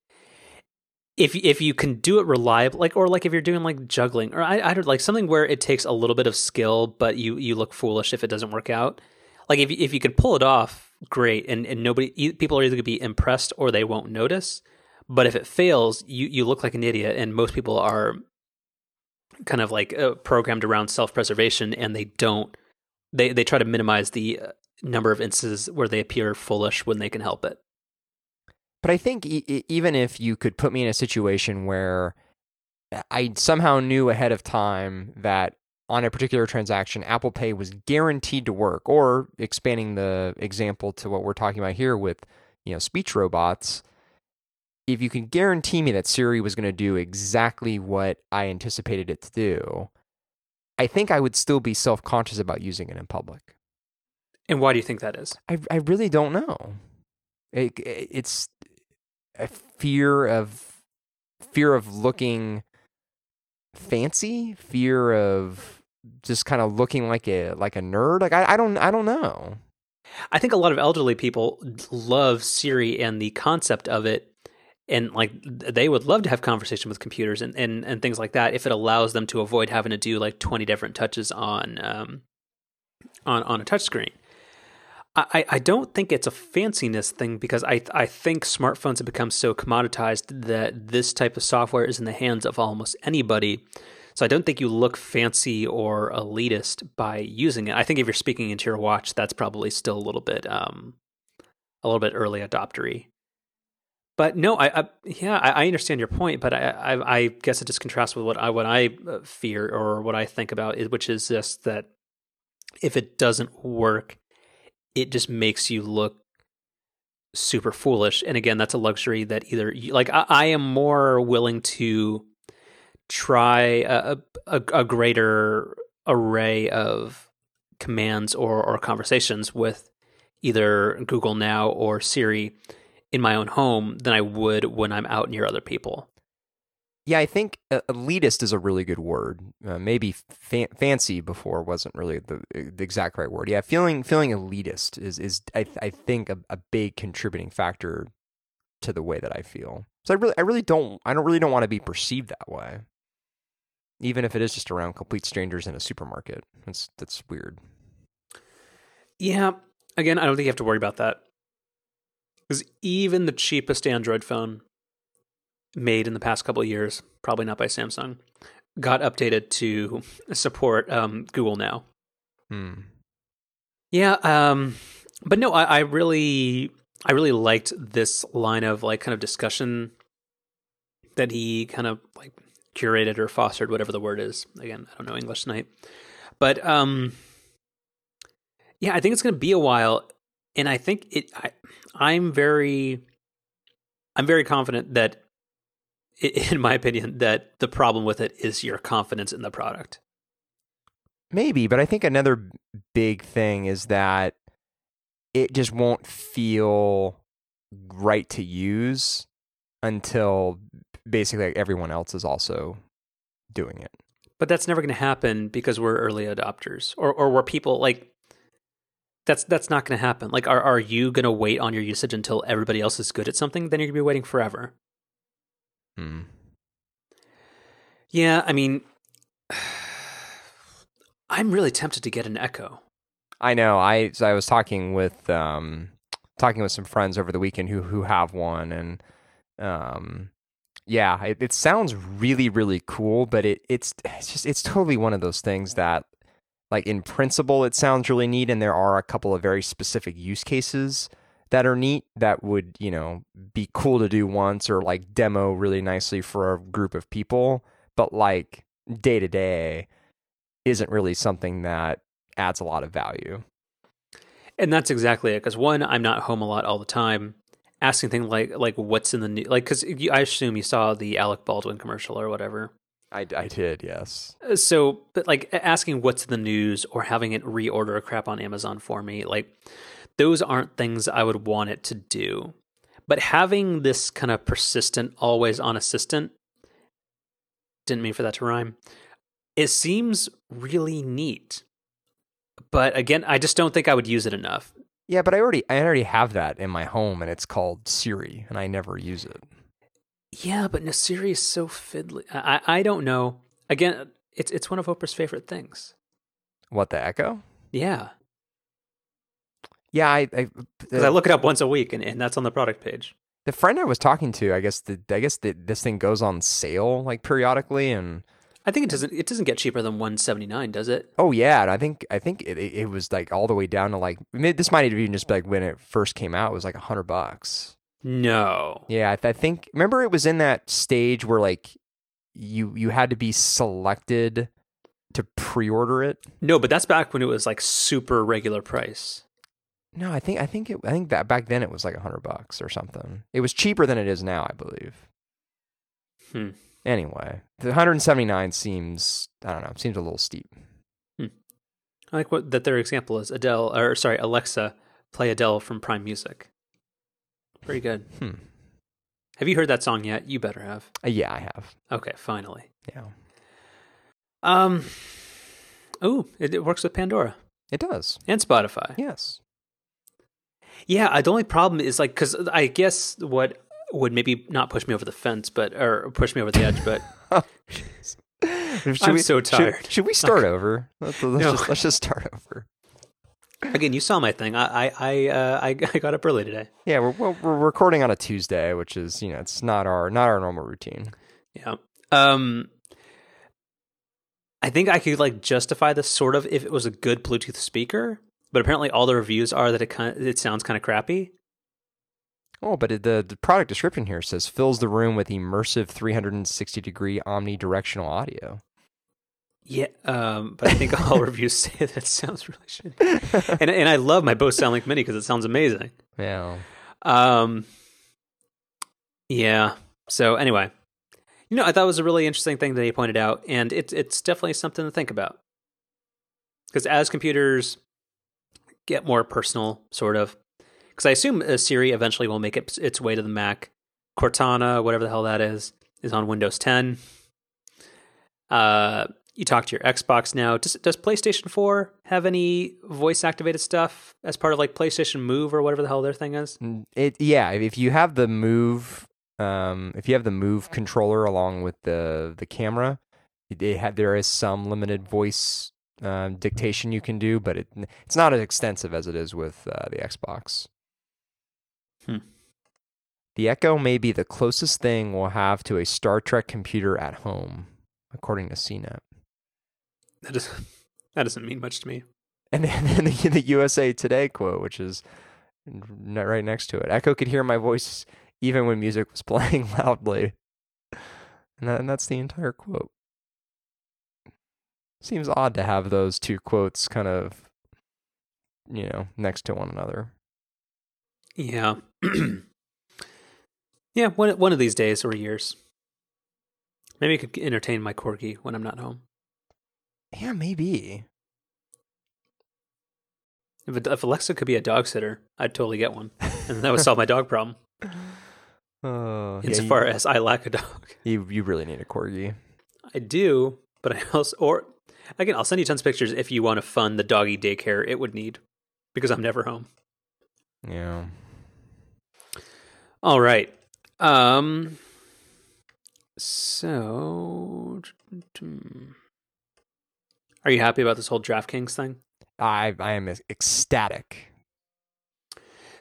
if if you can do it reliably like or like if you're doing like juggling or I I don't like something where it takes a little bit of skill but you you look foolish if it doesn't work out. Like if if you can pull it off great and and nobody people are either going to be impressed or they won't notice. But if it fails you you look like an idiot and most people are kind of like uh, programmed around self-preservation and they don't they they try to minimize the uh, number of instances where they appear foolish when they can help it
but i think e- even if you could put me in a situation where i somehow knew ahead of time that on a particular transaction apple pay was guaranteed to work or expanding the example to what we're talking about here with you know speech robots if you can guarantee me that Siri was going to do exactly what I anticipated it to do, I think I would still be self conscious about using it in public.
And why do you think that is?
I, I really don't know. It, it's a fear of fear of looking fancy, fear of just kind of looking like a like a nerd. Like I, I don't I don't know.
I think a lot of elderly people love Siri and the concept of it and like they would love to have conversation with computers and, and, and things like that if it allows them to avoid having to do like 20 different touches on um, on on a touchscreen. I, I don't think it's a fanciness thing because I I think smartphones have become so commoditized that this type of software is in the hands of almost anybody. So I don't think you look fancy or elitist by using it. I think if you're speaking into your watch, that's probably still a little bit um, a little bit early adoptery. But no, I, I yeah, I, I, understand your point, but I, I, I, guess it just contrasts with what I what I uh, fear or what I think about, which is just that if it doesn't work, it just makes you look super foolish. And again, that's a luxury that either you, like I, I, am more willing to try a, a, a greater array of commands or or conversations with either Google Now or Siri in my own home than I would when I'm out near other people.
Yeah, I think elitist is a really good word. Uh, maybe fa- fancy before wasn't really the, the, exact right word. Yeah, feeling feeling elitist is is I, I think a, a big contributing factor to the way that I feel. So I really I really don't I don't really don't want to be perceived that way, even if it is just around complete strangers in a supermarket. That's that's weird.
Yeah, again, I don't think you have to worry about that. Because even the cheapest Android phone made in the past couple of years, probably not by Samsung, got updated to support um, Google Now.
Hmm.
Yeah, um, but no, I, I really, I really liked this line of like kind of discussion that he kind of like curated or fostered, whatever the word is. Again, I don't know English tonight, but um, yeah, I think it's going to be a while and I think it. I, I'm very, I'm very confident that, <laughs> in my opinion, that the problem with it is your confidence in the product.
Maybe, but I think another big thing is that it just won't feel right to use until basically everyone else is also doing it.
But that's never going to happen because we're early adopters, or or where people like that's that's not going to happen. Like, are are you going to wait on your usage until everybody else is good at something? Then you're going to be waiting forever.
Hmm.
Yeah, I mean, I'm really tempted to get an Echo.
I know. I I was talking with um talking with some friends over the weekend who who have one, and um yeah, it, it sounds really really cool, but it it's it's just it's totally one of those things that like in principle it sounds really neat and there are a couple of very specific use cases that are neat that would you know be cool to do once or like demo really nicely for a group of people but like day to day isn't really something that adds a lot of value.
And that's exactly it. Because one, I'm not home a lot all the time. Asking things like like what's in the new like because I assume you saw the Alec Baldwin commercial or whatever.
I, I did, yes.
Uh, So, but like asking what's in the news or having it reorder a crap on Amazon for me, like those aren't things I would want it to do. But having this kind of persistent, always on assistant, didn't mean for that to rhyme. It seems really neat. But again, I just don't think I would use it enough.
Yeah, but I already I already have that in my home, and it's called Siri, and I never use it.
Yeah, but Nasiri is so fiddly. I, I I don't know. Again, it's it's one of Oprah's favorite things.
What the Echo?
Yeah,
Yeah, I, I,
because I look it up once a week, and, and that's on the product page.
the friend I was talking to, I guess the I guess the, this thing goes on sale like periodically, and
I think it doesn't. It doesn't get cheaper than one seventy nine, does it?
oh yeah, and I think I think it, it was like all the way down to like this might even just be like when it first came out, it was like a hundred bucks.
No.
Yeah, I, th- I think remember it was in that stage where like you you had to be selected to pre-order it.
No, but that's back when it was like super regular price.
No, I think I think it I think that back then it was like a hundred bucks or something. It was cheaper than it is now, I believe.
Hmm.
Anyway, the 179 seems I don't know, seems a little steep.
I like what that their example is Adele, or sorry, Alexa, play Adele from Prime Music. Pretty good.
Hmm.
Have you heard that song yet? You better have.
Uh, yeah, I have.
Okay, finally.
Yeah,
Um. Oh, it, it works with Pandora
it does.
and Spotify.
Yes.
Yeah, the only problem is like because I guess what would maybe not push me over the fence, but or push me over the edge, but <laughs>
Should
I'm
we-
so
should-
tired.
Should, we start over? Let's, let's
No.
just let's just start over.
again, you saw my thing. I I I, uh, I, <laughs> I got up early today.
Yeah, we're we're recording on a Tuesday, which is you know it's not our not our normal routine.
Yeah. Um. I think I could like justify this sort of if it was a good Bluetooth speaker, but apparently all the reviews are that it kind of, it sounds kind of crappy.
Oh, but the the product description here says fills the room with immersive 360 degree omnidirectional audio.
Yeah, um, but I think all <laughs> reviews say that sounds really shitty. And and I love my Bose SoundLink Mini because it sounds amazing.
Yeah.
Um, yeah. So anyway, you know, I thought it was a really interesting thing that he pointed out, and it's it's definitely something to think about. Because as computers get more personal, sort of, because I assume uh, Siri eventually will make it, its way to the Mac. Cortana, whatever the hell that is, is on Windows 10. Uh, you talk to your Xbox now. Does does PlayStation 4 have any voice activated stuff as part of like PlayStation Move or whatever the hell their thing is?
Mm, It yeah, if you have the move um if you have the move controller along with the the camera, it had there is some limited voice um, dictation you can do, but it it's not as extensive as it is with uh, the Xbox.
Hmm.
The Echo may be the closest thing we'll have to a Star Trek computer at home, according to CNET.
That does that doesn't mean much to me.
And then <laughs> the, the USA Today quote, which is right next to it. Echo could hear my voice even when music was <laughs> playing loudly. And, that, and that's the entire quote. Seems odd to have those two quotes kind of, you know, next to one another.
Yeah. <clears throat> yeah, one one of these days or years. Maybe I could entertain my corgi when I'm not home.
Yeah, maybe.
If, if Alexa could be a dog sitter, I'd totally get one, and that would solve my dog problem. <laughs>
Oh, yeah,
Insofar as I lack a dog,
you, you you really need a corgi.
I do, but I also or again, I'll send you tons of pictures if you want to fund the doggy daycare it would need, because I'm never home.
Yeah.
All right. Um. So, are you happy about this whole DraftKings thing?
I I am ecstatic.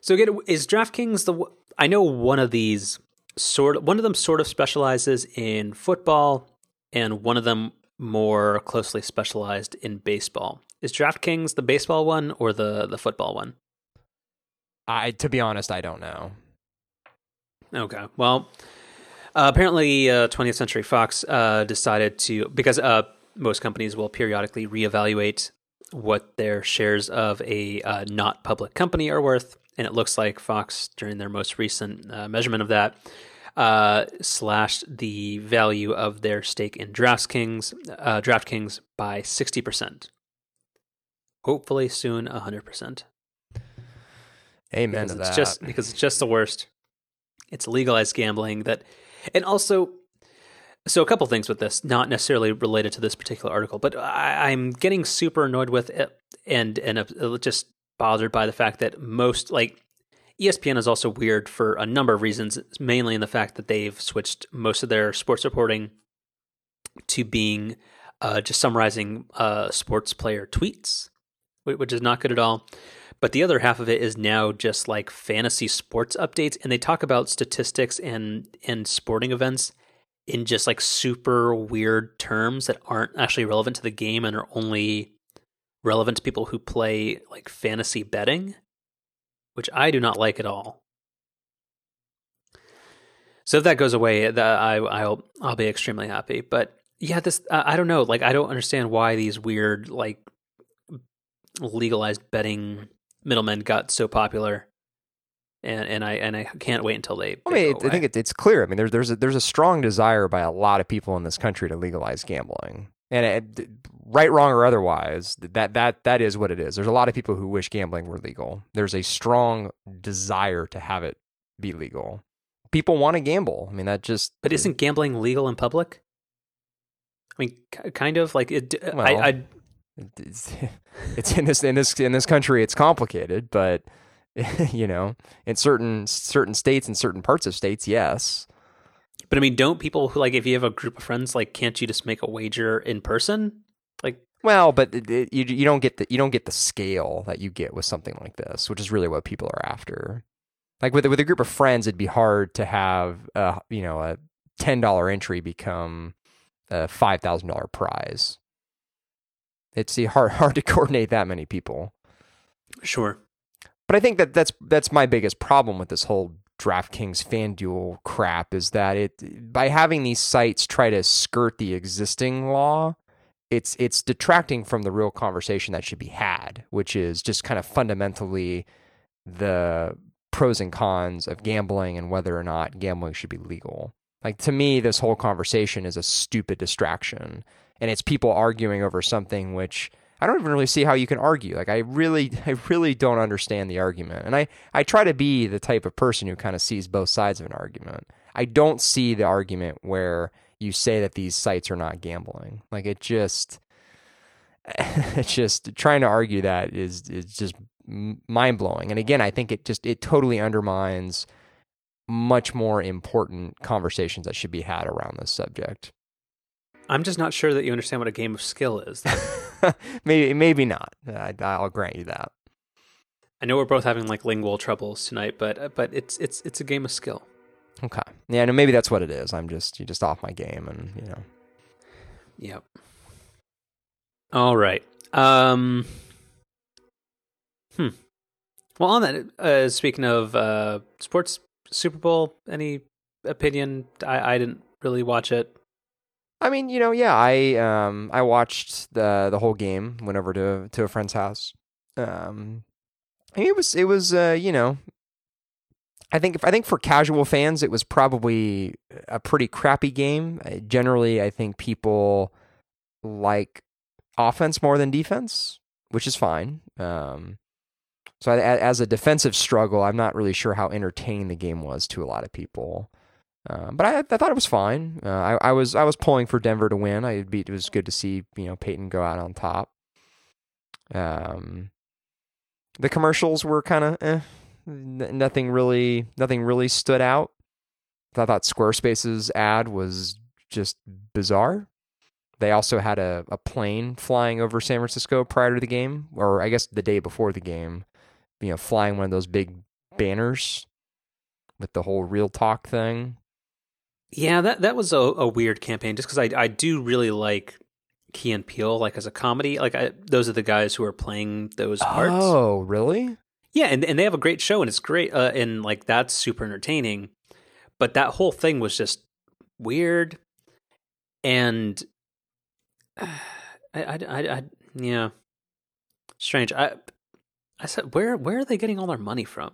So, again, is DraftKings the? I know one of these sort of one of them sort of specializes in football, and one of them more closely specialized in baseball. Is DraftKings the baseball one or the the football one?
I to be honest, I don't know.
Okay. Well, uh, apparently, uh, 20th Century Fox uh, decided to because uh, most companies will periodically reevaluate what their shares of a uh, not public company are worth, and it looks like Fox, during their most recent uh, measurement of that, uh, slashed the value of their stake in DraftKings, uh, DraftKings by sixty percent. Hopefully, soon hundred percent.
Amen
because
to
it's
that.
just because it's just the worst. It's legalized gambling that, and also, so a couple things with this, not necessarily related to this particular article, but I, I'm getting super annoyed with it and and uh, just bothered by the fact that most like ESPN is also weird for a number of reasons, mainly in the fact that they've switched most of their sports reporting to being uh, just summarizing uh, sports player tweets, which is not good at all. But the other half of it is now just like fantasy sports updates, and they talk about statistics and and sporting events in just like super weird terms that aren't actually relevant to the game and are only relevant to people who play like fantasy betting, which I do not like at all. So if that goes away, that I I'll I'll be extremely happy. But yeah, this I I don't know. Like I don't understand why these weird like legalized betting middlemen got so popular, and and I and I can't wait until they.
I mean, I think it, it's clear. I mean, there's there's a, there's a strong desire by a lot of people in this country to legalize gambling, and it, right, wrong, or otherwise, that that that is what it is. There's a lot of people who wish gambling were legal. There's a strong desire to have it be legal. People want to gamble. I mean, that just
But isn't gambling legal in public? I mean, kind of like it. Uh, I,
Well,
I
it's, <laughs> it's in this in this in this country it's complicated but <laughs> you know in certain certain states and certain parts of states yes
but I mean, don't people who like if you have a group of friends, like, can't you just make a wager in person? Like,
well but it, it- you you don't get the you don't get the scale that you get with something like this which is really what people are after. Like with with a group of friends it'd be hard to have a you know a $10 entry become a $5000 prize. It's hard <laughs> hard to coordinate that many people.
Sure,
But I think that that's that's my biggest problem with this whole DraftKings FanDuel crap is that it by having these sites try to skirt the existing law, it's it's detracting from the real conversation that should be had, which is just kind of fundamentally the pros and cons of gambling and whether or not gambling should be legal. Like to me, this whole conversation is a stupid distraction, and it's people arguing over something which I don't even really see how you can argue. Like I really, <laughs> I really don't understand the argument, and I I try to be the type of person who kind of sees both sides of an argument. I don't see the argument where you say that these sites are not gambling. Like it just, <laughs> it's just trying to argue that is is just mind blowing. And again, I think it just it totally undermines much more important conversations that should be had around this subject.
I'm just not sure that you understand what a game of skill is. <laughs>
maybe maybe not. I, I'll grant you that.
I know we're both having like lingual troubles tonight, but but it's it's it's a game of skill.
Okay. Yeah, no, maybe that's what it is. I'm just you just off my game, and you know.
Yep. All right. Um. Hmm. Well, on that, uh, speaking of uh, sports, Super Bowl. Any opinion? I I didn't really watch it.
I mean, you know, yeah, I um I watched the the whole game. Went over to to a friend's house. Um, it was it was uh you know. I think if, I think for casual fans, it was probably a pretty crappy game. Uh, Generally, I think people like offense more than defense, which is fine. Um, so I, as a defensive struggle, I'm not really sure how entertaining the game was to a lot of people. Uh, but I, I thought it was fine. Uh, I, I was I was pulling for Denver to win. I it'd it was good to see you know Peyton go out on top. Um, the commercials were kind of eh, N- nothing really nothing really stood out. I thought Squarespace's ad was just bizarre. They also had a, a plane flying over San Francisco prior to the game, or I guess the day before the game. You know, flying one of those big banners with the whole real talk thing.
Yeah, that that was a, a weird campaign. Just because I I do really like Key and Peele, like as a comedy. Like I, those are the guys who are playing those parts.
Oh, really?
Yeah, and and they have a great show, and it's great, uh, and like that's super entertaining. But that whole thing was just weird, and <sighs> I, I, I, I yeah, Strange. I I said where where are they getting all their money from?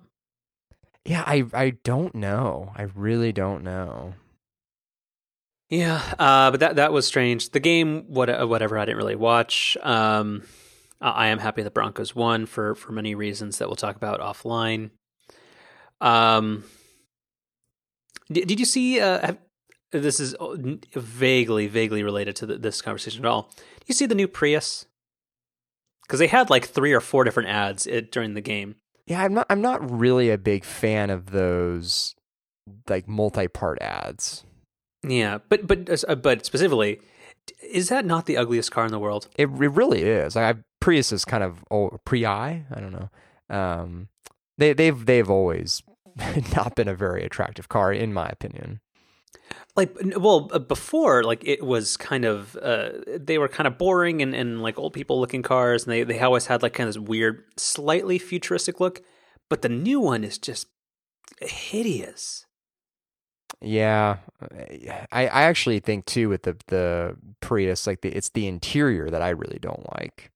Yeah, I I don't know. I really don't know.
Yeah, uh, but that that was strange. The game, what uh, whatever, I didn't really watch. Um, I am happy the Broncos won for for many reasons that we'll talk about offline. Um, did, did you see? Uh, have, this is uh, vaguely vaguely related to the, this conversation at all. Do you see the new Prius? Because they had like three or four different ads it, during the game.
Yeah, I'm not. I'm not really a big fan of those like multi-part ads.
Yeah, but but uh, but specifically, is that not the ugliest car in the world?
It, it really is. I, Prius is kind of oh, pre-i. I don't know. Um, they they've they've always <laughs> not been a very attractive car, in my opinion.
Like, well, uh, before, like it was kind of uh, they were kind of boring and, and like old people looking cars, and they they always had like kind of this weird, slightly futuristic look. But the new one is just hideous.
Yeah, I, I actually think too with the the Prius, like the, it's the interior that I really don't like.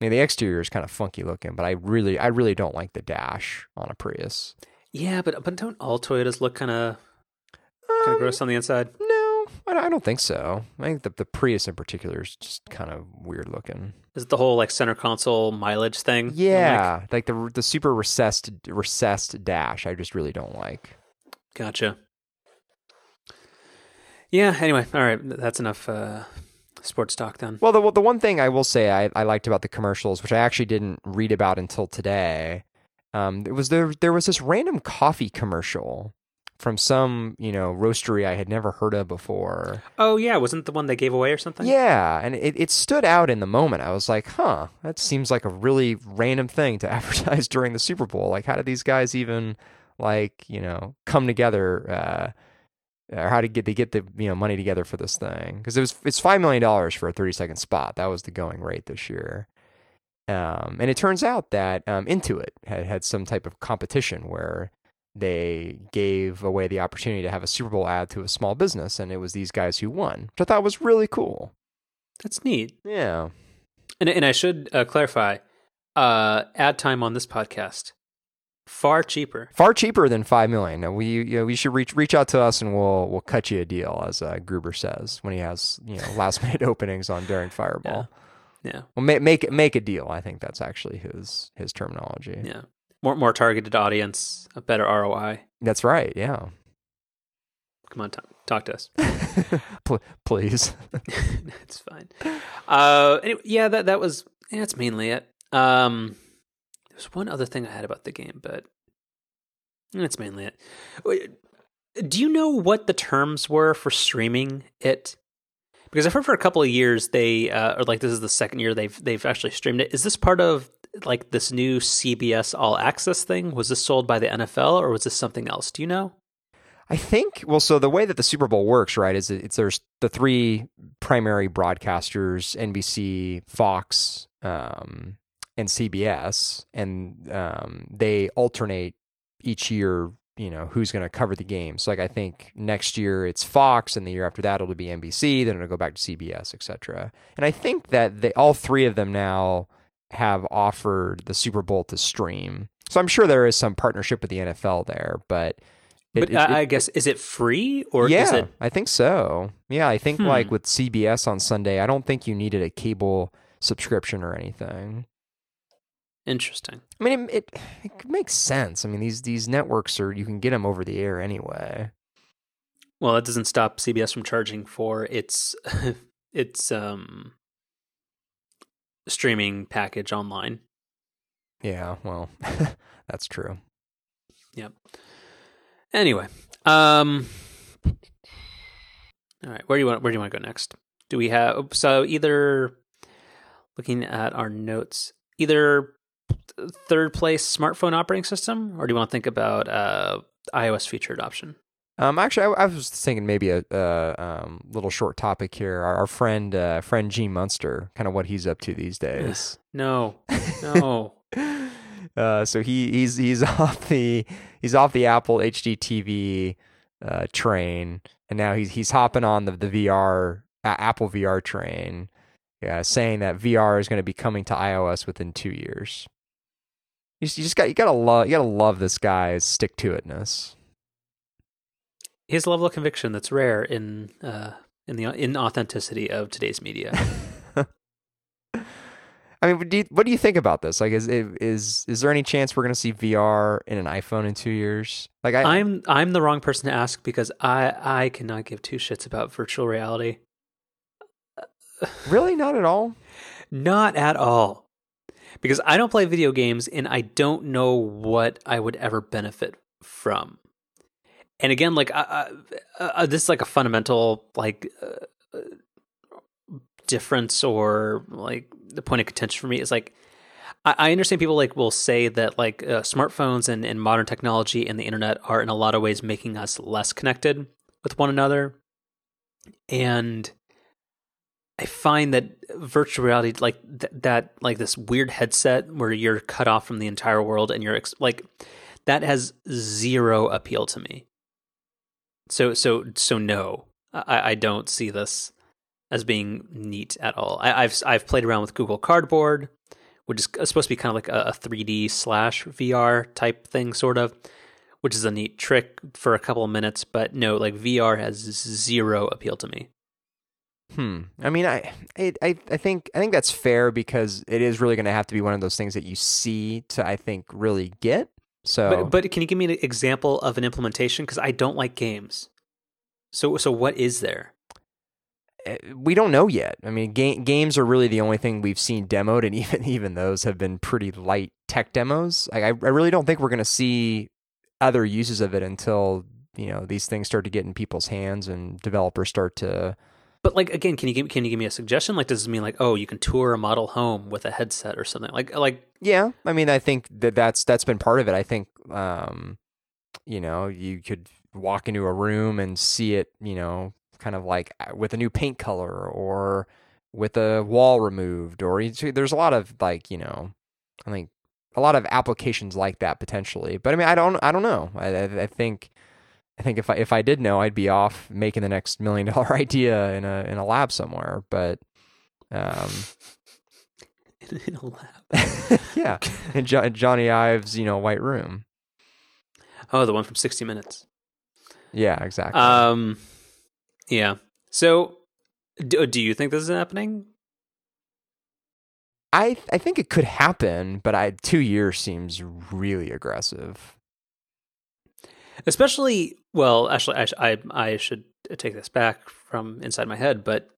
I mean, the exterior is kind of funky looking, but I really I really don't like the dash on a Prius.
Yeah, but but don't all Toyotas look kind of kind of
Um,
gross on the inside?
No, I don't, I don't think so. I think the the Prius in particular is just kind of weird looking.
Is it the whole like center console mileage thing? I'm like,
Yeah, like the the super recessed recessed dash, I just really don't like.
gotcha. Yeah. Anyway, all right. That's enough uh, sports talk then.
Well, the the one thing I will say I, I liked about the commercials, which I actually didn't read about until today, um, it was there there was this random coffee commercial from some you know roastery I had never heard of before.
Oh yeah, wasn't the one they gave away or something?
Yeah, and it, it stood out in the moment. I was like, huh, that seems like a really random thing to <laughs> advertise during the Super Bowl. Like, how did these guys even like you know come together? Uh, or how to get they get the you know money together for this thing? Because it was it's five million dollars for a thirty second spot. That was the going rate this year. Um, and it turns out that um, Intuit had had some type of competition where they gave away the opportunity to have a Super Bowl ad to a small business, and it was these guys who won, which I thought was really cool.
That's neat.
Yeah.
And and I should uh, clarify, uh, ad time on this podcast far cheaper.
Far cheaper than five million. Now, we you know, we should reach reach out to us and we'll we'll cut you a deal, as uh, Gruber says when he has you know last minute <laughs> openings on Daring Fireball.
Yeah,
Well, make make make a deal. I think that's actually his his terminology.
yeah. More more targeted audience, a better ROI.
That's right. Yeah.
Come on, talk, talk to us. <laughs>
Pl- please. <laughs>
it's fine. Uh, anyway, yeah, that that was yeah, that's mainly it. Um, there was one other thing I had about the game, but that's mainly it. Do you know what the terms were for streaming it? Because I've heard for a couple of years they, uh, or like this is the second year they've they've actually streamed it. Is this part of like this new CBS All Access thing? Was this sold by the NFL or was this something else? Do you know?
I think well, so the way that the Super Bowl works, right, is it's there's the three primary broadcasters: NBC, Fox, um, and CBS, and um, they alternate each year. You know who's going to cover the game. So, like, I think next year it's Fox, and the year after that it'll be NBC. Then it'll go back to CBS, etc. And I think that they all three of them now have offered the Super Bowl to stream. So I'm sure there is some partnership with the NFL there, but. it-
But
it-
I, I
it-
guess is it free or
yeah,
is it?
I think so. Yeah, I think
Hmm.
like with CBS on Sunday, I don't think you needed a cable subscription or anything.
Interesting.
I mean, it, it, it makes sense. I mean, these these networks are you can get them over the air anyway.
Well, that doesn't stop CBS from charging for its <laughs> its um streaming package online.
Yeah, well, <laughs> that's true. Yep.
Anyway, um All right, where do you want where do you want to go next? Do we have so either looking at our notes, either third place smartphone operating system or do you want to think about uh iOS feature adoption?
Um, actually, I, I was thinking maybe a, a um, little short topic here. Our, our friend, uh, friend Gene Munster, kind of what he's up to these days.
No. No. <laughs>
uh, so he he's he's <laughs> off the he's off the Apple HD TV uh, train, and now he's he's hopping on the the VR uh, Apple VR train, uh, saying that VR is going to be coming to iOS within two years. You just, you just got you gotta love you gotta love this guy's stick to itness.
His level of conviction that's rare in uh, in the in authenticity of today's media. <laughs>
I mean, what do you, what do you think about this? Like, is is is there any chance we're going to see VR in an iPhone in two years? Like, I,
I'm I'm the wrong person to ask because I I cannot give two shits about virtual reality.
really not at all.
Not at all. Because I don't play video games and I don't know what I would ever benefit from. And again, like uh, this is like a fundamental like uh, difference or like the point of contention for me is like I, I understand people like will say that like uh, smartphones and, and modern technology and the internet are in a lot of ways making us less connected with one another, and I find that virtual reality like th- that like this weird headset where you're cut off from the entire world and you're ex- like that has zero appeal to me. So so so no, I, I don't see this as being neat at all. I, have I've played around with Google Cardboard, which is uh, supposed to be kind of like a, a 3D slash VR type thing, sort of, which is a neat trick for a couple of minutes. But no, like VR has zero appeal to me.
Hmm. I mean, I, I, I think, I think that's fair because it is really going to have to be one of those things that you see to, I think, really get. So,
but, but can you give me an example of an implementation? Because I don't like games. So, so what is there?
Eh, we don't know yet. I mean, ga- games are really the only thing we've seen demoed, and <laughs> even even those have been pretty light tech demos. Like, I I really don't think we're going to see other uses of it until you know these things start to get in people's hands and developers start to.
But like again, can you give can you give me a suggestion? Like, does this mean like, oh, you can tour a model home with a headset or something? Like, like
yeah. I mean, I think that that's that's been part of it. I think, um, you know, you could walk into a room and see it, you know, kind of like uh, with a new paint color or with a wall removed or there's a lot of like you know i think a lot of applications like that potentially but i mean i don't i don't know i, I think i think if i if i did know i'd be off making the next million dollar <laughs> idea in a in a lab somewhere but um <laughs>
in a lab <laughs>
yeah in jo- Jony Ive's you know white room
oh the one from 60 minutes
yeah exactly
um yeah. So, do, do you think this is happening?
I I think it could happen, but I two years seems really aggressive.
Especially, well, actually, I I, I should take this back from inside my head, but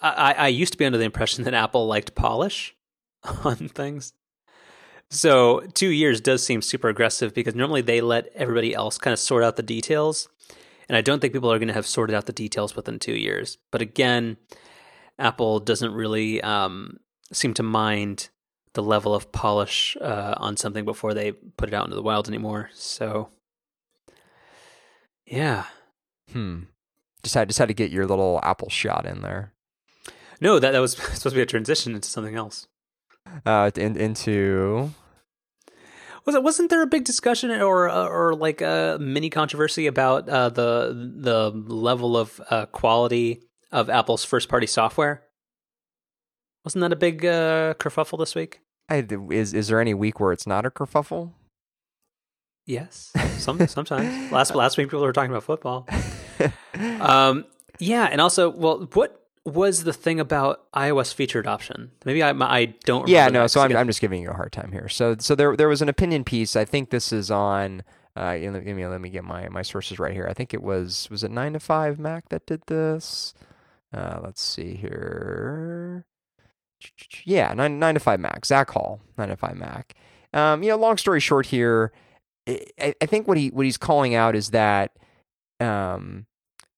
I, I used to be under the impression <laughs> that Apple liked polish <laughs> on things. So two years does seem super aggressive because normally they let everybody else kind of sort out the details. And I don't think people are going to have sorted out the details within two years. But again, Apple doesn't really um, seem to mind the level of polish uh, on something before they put it out into the wild anymore. So, yeah.
Hmm. Just had just had to get your little Apple shot in there.
No, that that was <laughs> supposed to be a transition into something else.
Uh, in, into
was it wasn't there a big discussion or uh, or like a mini controversy about uh, the the level of uh, quality of Apple's first party software? Wasn't that a big uh, kerfuffle this week?
I, is is there any week where it's not a kerfuffle?
Yes, <laughs> some sometimes. last last week people were talking about football. <laughs> um, yeah, and also, well, what was the thing about iOS feature adoption? Maybe I I don't.
Yeah, no. So I'm I'm just giving you a hard time here. So so there there was an opinion piece. I think this is on. Uh, let me let me get my my sources right here. I think it was was it nine to five Mac that did this. Uh, let's see here. Yeah, nine nine to five Mac. Zac Hall, nine to five Mac. Um, you know, long story short here, I, I think what he what he's calling out is that um,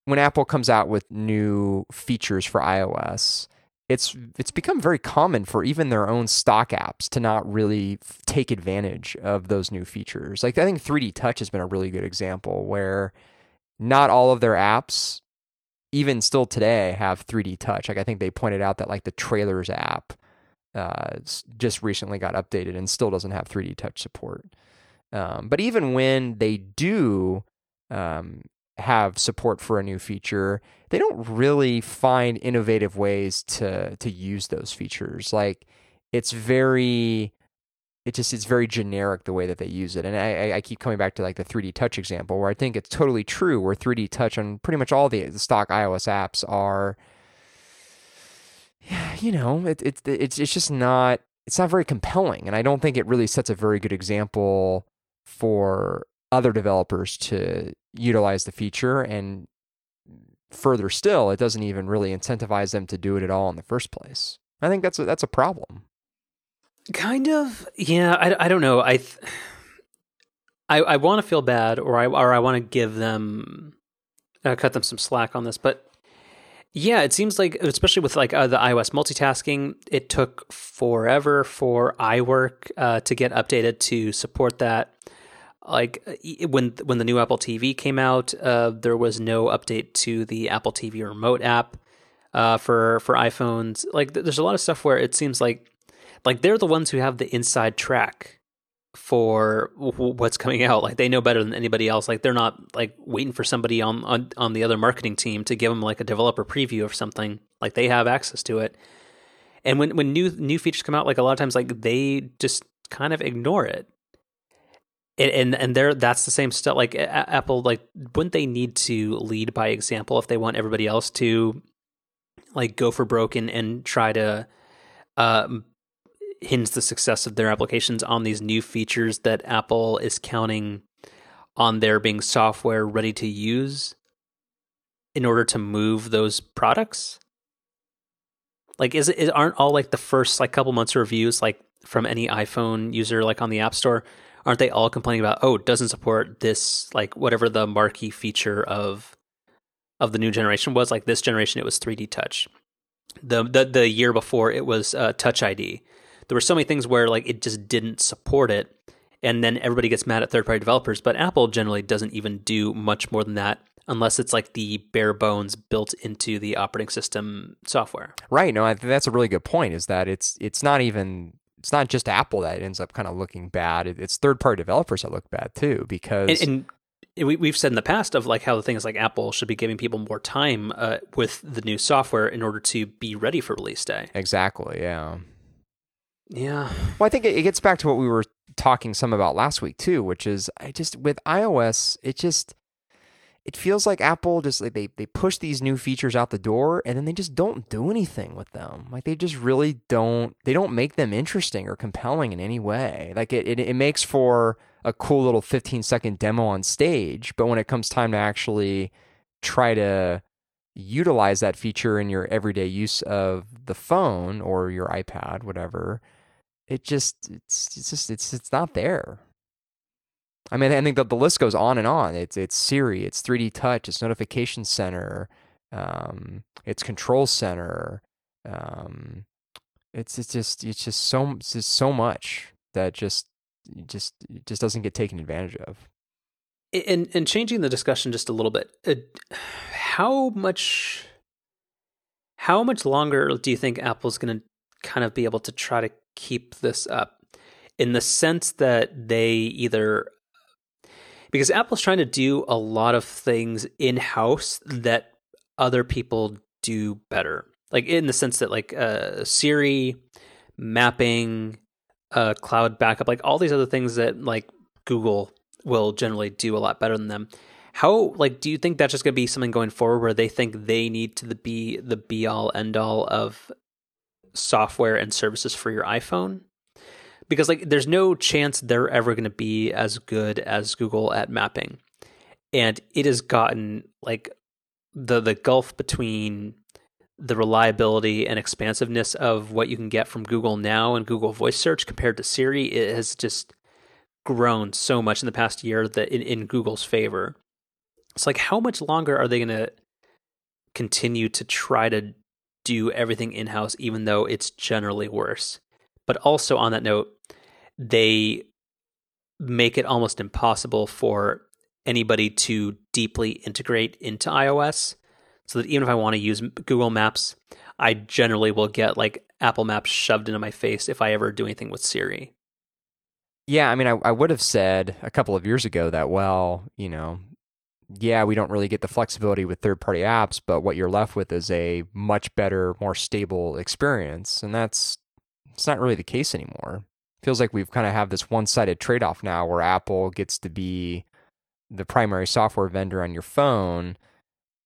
when Apple comes out with new features for iOS, it's it's become very common for even their own stock apps to not really take advantage of those new features. Like I think 3D Touch has been a really good example where not all of their apps even still today have 3D Touch. Like I think they pointed out that like the Trailers app uh, just recently got updated and still doesn't have 3D Touch support. Um, but even when they do um, have support for a new feature, they don't really find innovative ways to to use those features. Like it's very it just it's very generic the way that they use it. And I, I keep coming back to like the 3D touch example where I think it's totally true where 3D touch on pretty much all the, stock iOS apps are <sighs> you know, it, it, it's it's just not it's not very compelling and I don't think it really sets a very good example for other developers to utilize the feature and further still it doesn't even really incentivize them to do it at all in the first place. I think that's a, that's a problem.
Kind of, yeah. I, I don't know. I th- I, I want to feel bad, or I or I want to give them uh, cut them some slack on this, but yeah, it seems like especially with like uh, the iOS multitasking, it took forever for iWork uh, to get updated to support that. Like when when the new Apple TV came out, uh, there was no update to the Apple TV Remote app uh, for for iPhones. Like there's a lot of stuff where it seems like like they're the ones who have the inside track for what's coming out. Like they know better than anybody else. Like they're not like waiting for somebody on, on on the other marketing team to give them like a developer preview of something. Like they have access to it. And when when new new features come out like a lot of times like they just kind of ignore it. And and, and they're that's the same stuff. Like apple like wouldn't they need to lead by example if they want everybody else to like go for broke and, and try to uh, hinge the success of their applications on these new features that Apple is counting on there being software ready to use in order to move those products? Like, is it aren't all like the first like couple months of reviews like from any iPhone user like on the App Store? Aren't they all complaining about oh it doesn't support this like whatever the marquee feature of of the new generation was? Like this generation, it was 3D Touch. The the the year before it was uh, Touch ID there were so many things where like it just didn't support it and then everybody gets mad at third party developers but apple generally doesn't even do much more than that unless it's like the bare bones built into the operating system software
right no I that's a really good point is that it's it's not even it's not just apple that ends up kind of looking bad it's third party developers that look bad too because
and, and we, we've said in the past of like how the things like Apple should be giving people more time uh, with the new software in order to be ready for release day.
Exactly. Yeah.
Yeah.
Well, I think it gets back to what we were talking some about last week too, which is I just with iOS, it just it feels like Apple just like they they push these new features out the door and then they just don't do anything with them. Like they just really don't they don't make them interesting or compelling in any way. Like it it, it makes for a cool little 15 second demo on stage, but when it comes time to actually try to utilize that feature in your everyday use of the phone or your iPad, whatever, it just it's, it's just it's it's not there. I mean, I think that the list goes on and on. It's it's Siri, it's 3D Touch, it's Notification Center, um, it's Control Center. Um, it's it's just it's just so it's just so much that just just just doesn't get taken advantage of.
And and changing the discussion just a little bit, uh, how much how much longer do you think Apple's going to kind of be able to try to keep this up in the sense that they either because Apple's trying to do a lot of things in house that other people do better. Like in the sense that like uh, Siri, mapping, uh, cloud backup, like all these other things that like Google will generally do a lot better than them. How like do you think that's just going to be something going forward where they think they need to be the be all end all of software and services for your iPhone because like there's no chance they're ever going to be as good as Google at mapping. And it has gotten like the the gulf between the reliability and expansiveness of what you can get from Google now and Google Voice Search compared to Siri it has just grown so much in the past year that in, in Google's favor. It's like how much longer are they going to continue to try to do everything in house, even though it's generally worse. But also, on that note, they make it almost impossible for anybody to deeply integrate into iOS. So that even if I want to use Google Maps, I generally will get like Apple Maps shoved into my face if I ever do anything with Siri.
Yeah, I mean, I, I would have said a couple of years ago that, well, you know, yeah, we don't really get the flexibility with third party apps, but what you're left with is a much better, more stable experience. And that's it's not really the case anymore. Feels like we've kind of have this one sided trade off now where Apple gets to be the primary software vendor on your phone,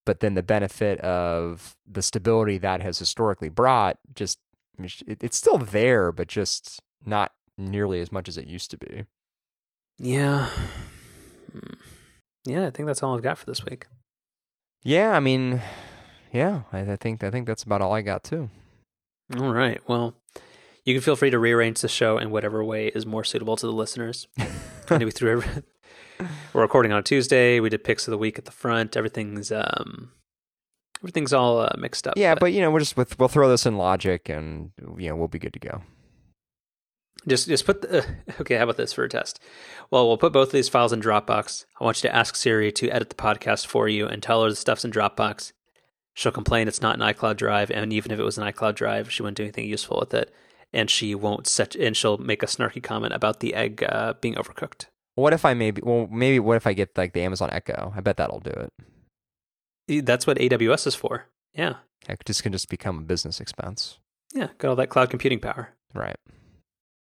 but then the benefit of the stability that has historically brought just it's still there, but just not nearly as much as it used to be.
Yeah. Hmm. Yeah, I think that's all I've got for this week.
Yeah, I mean, yeah, I, I think I think that's about all I got too.
All right. Well, you can feel free to rearrange the show in whatever way is more suitable to the listeners. <laughs> we threw every, we're recording on a Tuesday. We did picks of the week at the front. Everything's um, everything's all uh, mixed up.
Yeah, but, but you know, we'll just with, we'll throw this in Logic, and you know, we'll be good to go.
Just just put the, <laughs> okay. How about this for a test? Well, we'll put both of these files in Dropbox. I want you to ask Siri to edit the podcast for you and tell her the stuff's in Dropbox. She'll complain it's not an iCloud drive, and even if it was an iCloud drive, she wouldn't do anything useful with it and she won't set and she'll make a snarky comment about the egg uh, being overcooked.
What if I maybe well maybe what if I get like the Amazon Echo? I bet that'll do
it. That's what AWS is for. Yeah.
It just can just become a business expense.
Yeah, got all that cloud computing power.
Right.